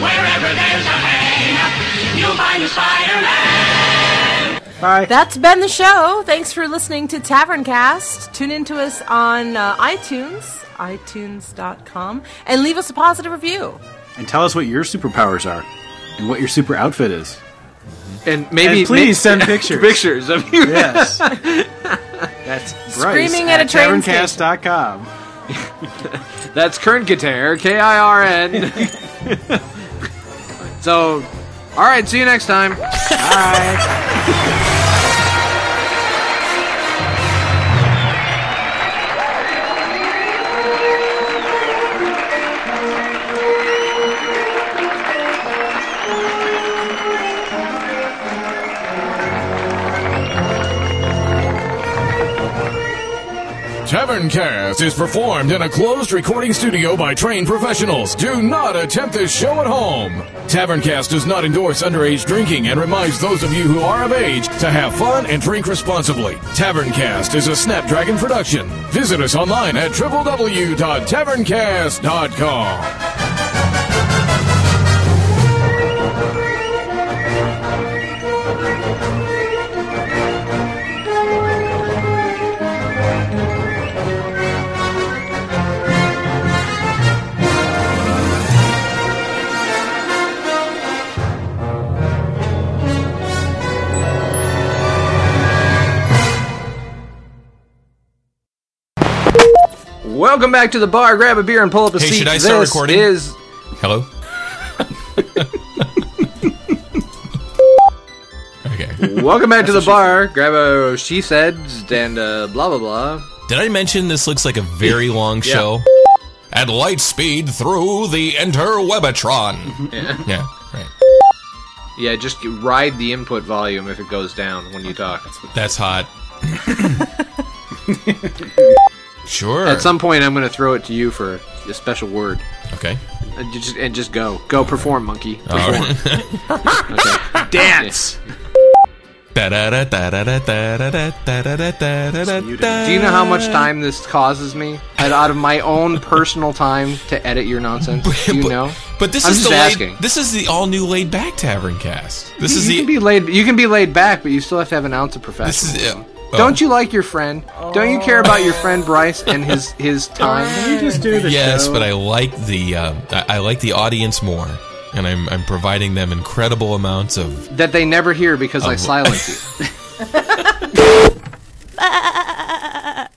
Wherever there's a hang, you'll find a Spider-Man. Bye. That's been the show. Thanks for listening to Taverncast. Tune in to us on uh, iTunes, itunes.com, and leave us a positive review. And tell us what your superpowers are and what your super outfit is. And maybe And please ma- send pictures. pictures of you. Yes. That's Bryce Screaming at a train taverncast.com. That's Kirn Guitar, K I R N. So, all right. See you next time. Bye. Taverncast is performed in a closed recording studio by trained professionals. Do not attempt this show at home. Taverncast does not endorse underage drinking and reminds those of you who are of age to have fun and drink responsibly. Taverncast is a Snapdragon production. Visit us online at www.taverncast.com. Welcome back to the bar. Grab a beer and pull up a Hey, seat. should I start This recording? Is Hello? okay. welcome back to the bar. Grab a she said and uh, blah blah blah. Did I mention this looks like a very long Yeah. show? At light speed through the interwebitron. Yeah. Yeah, right. Yeah, just ride the input volume if it goes down when you talk. That's hot. sure. At some point, I'm going to throw it to you for a special word. Okay. And just, and just go. Go perform, monkey. Perform. right. okay. Dance! Do you know how much time this causes me? Out of my own personal time to edit your nonsense? Do you know? But this I'm is just the asking. laid, this is the all new laid back tavern cast. This you, is you the can be laid. You can be laid back, but you still have to have an ounce of professionalism. Oh. Don't you like your friend? Don't you care about your friend Bryce and his his time? you just do the yes, show? but I like the um, I, I like the audience more, and I'm I'm providing them incredible amounts of that they never hear because I Of- silence you.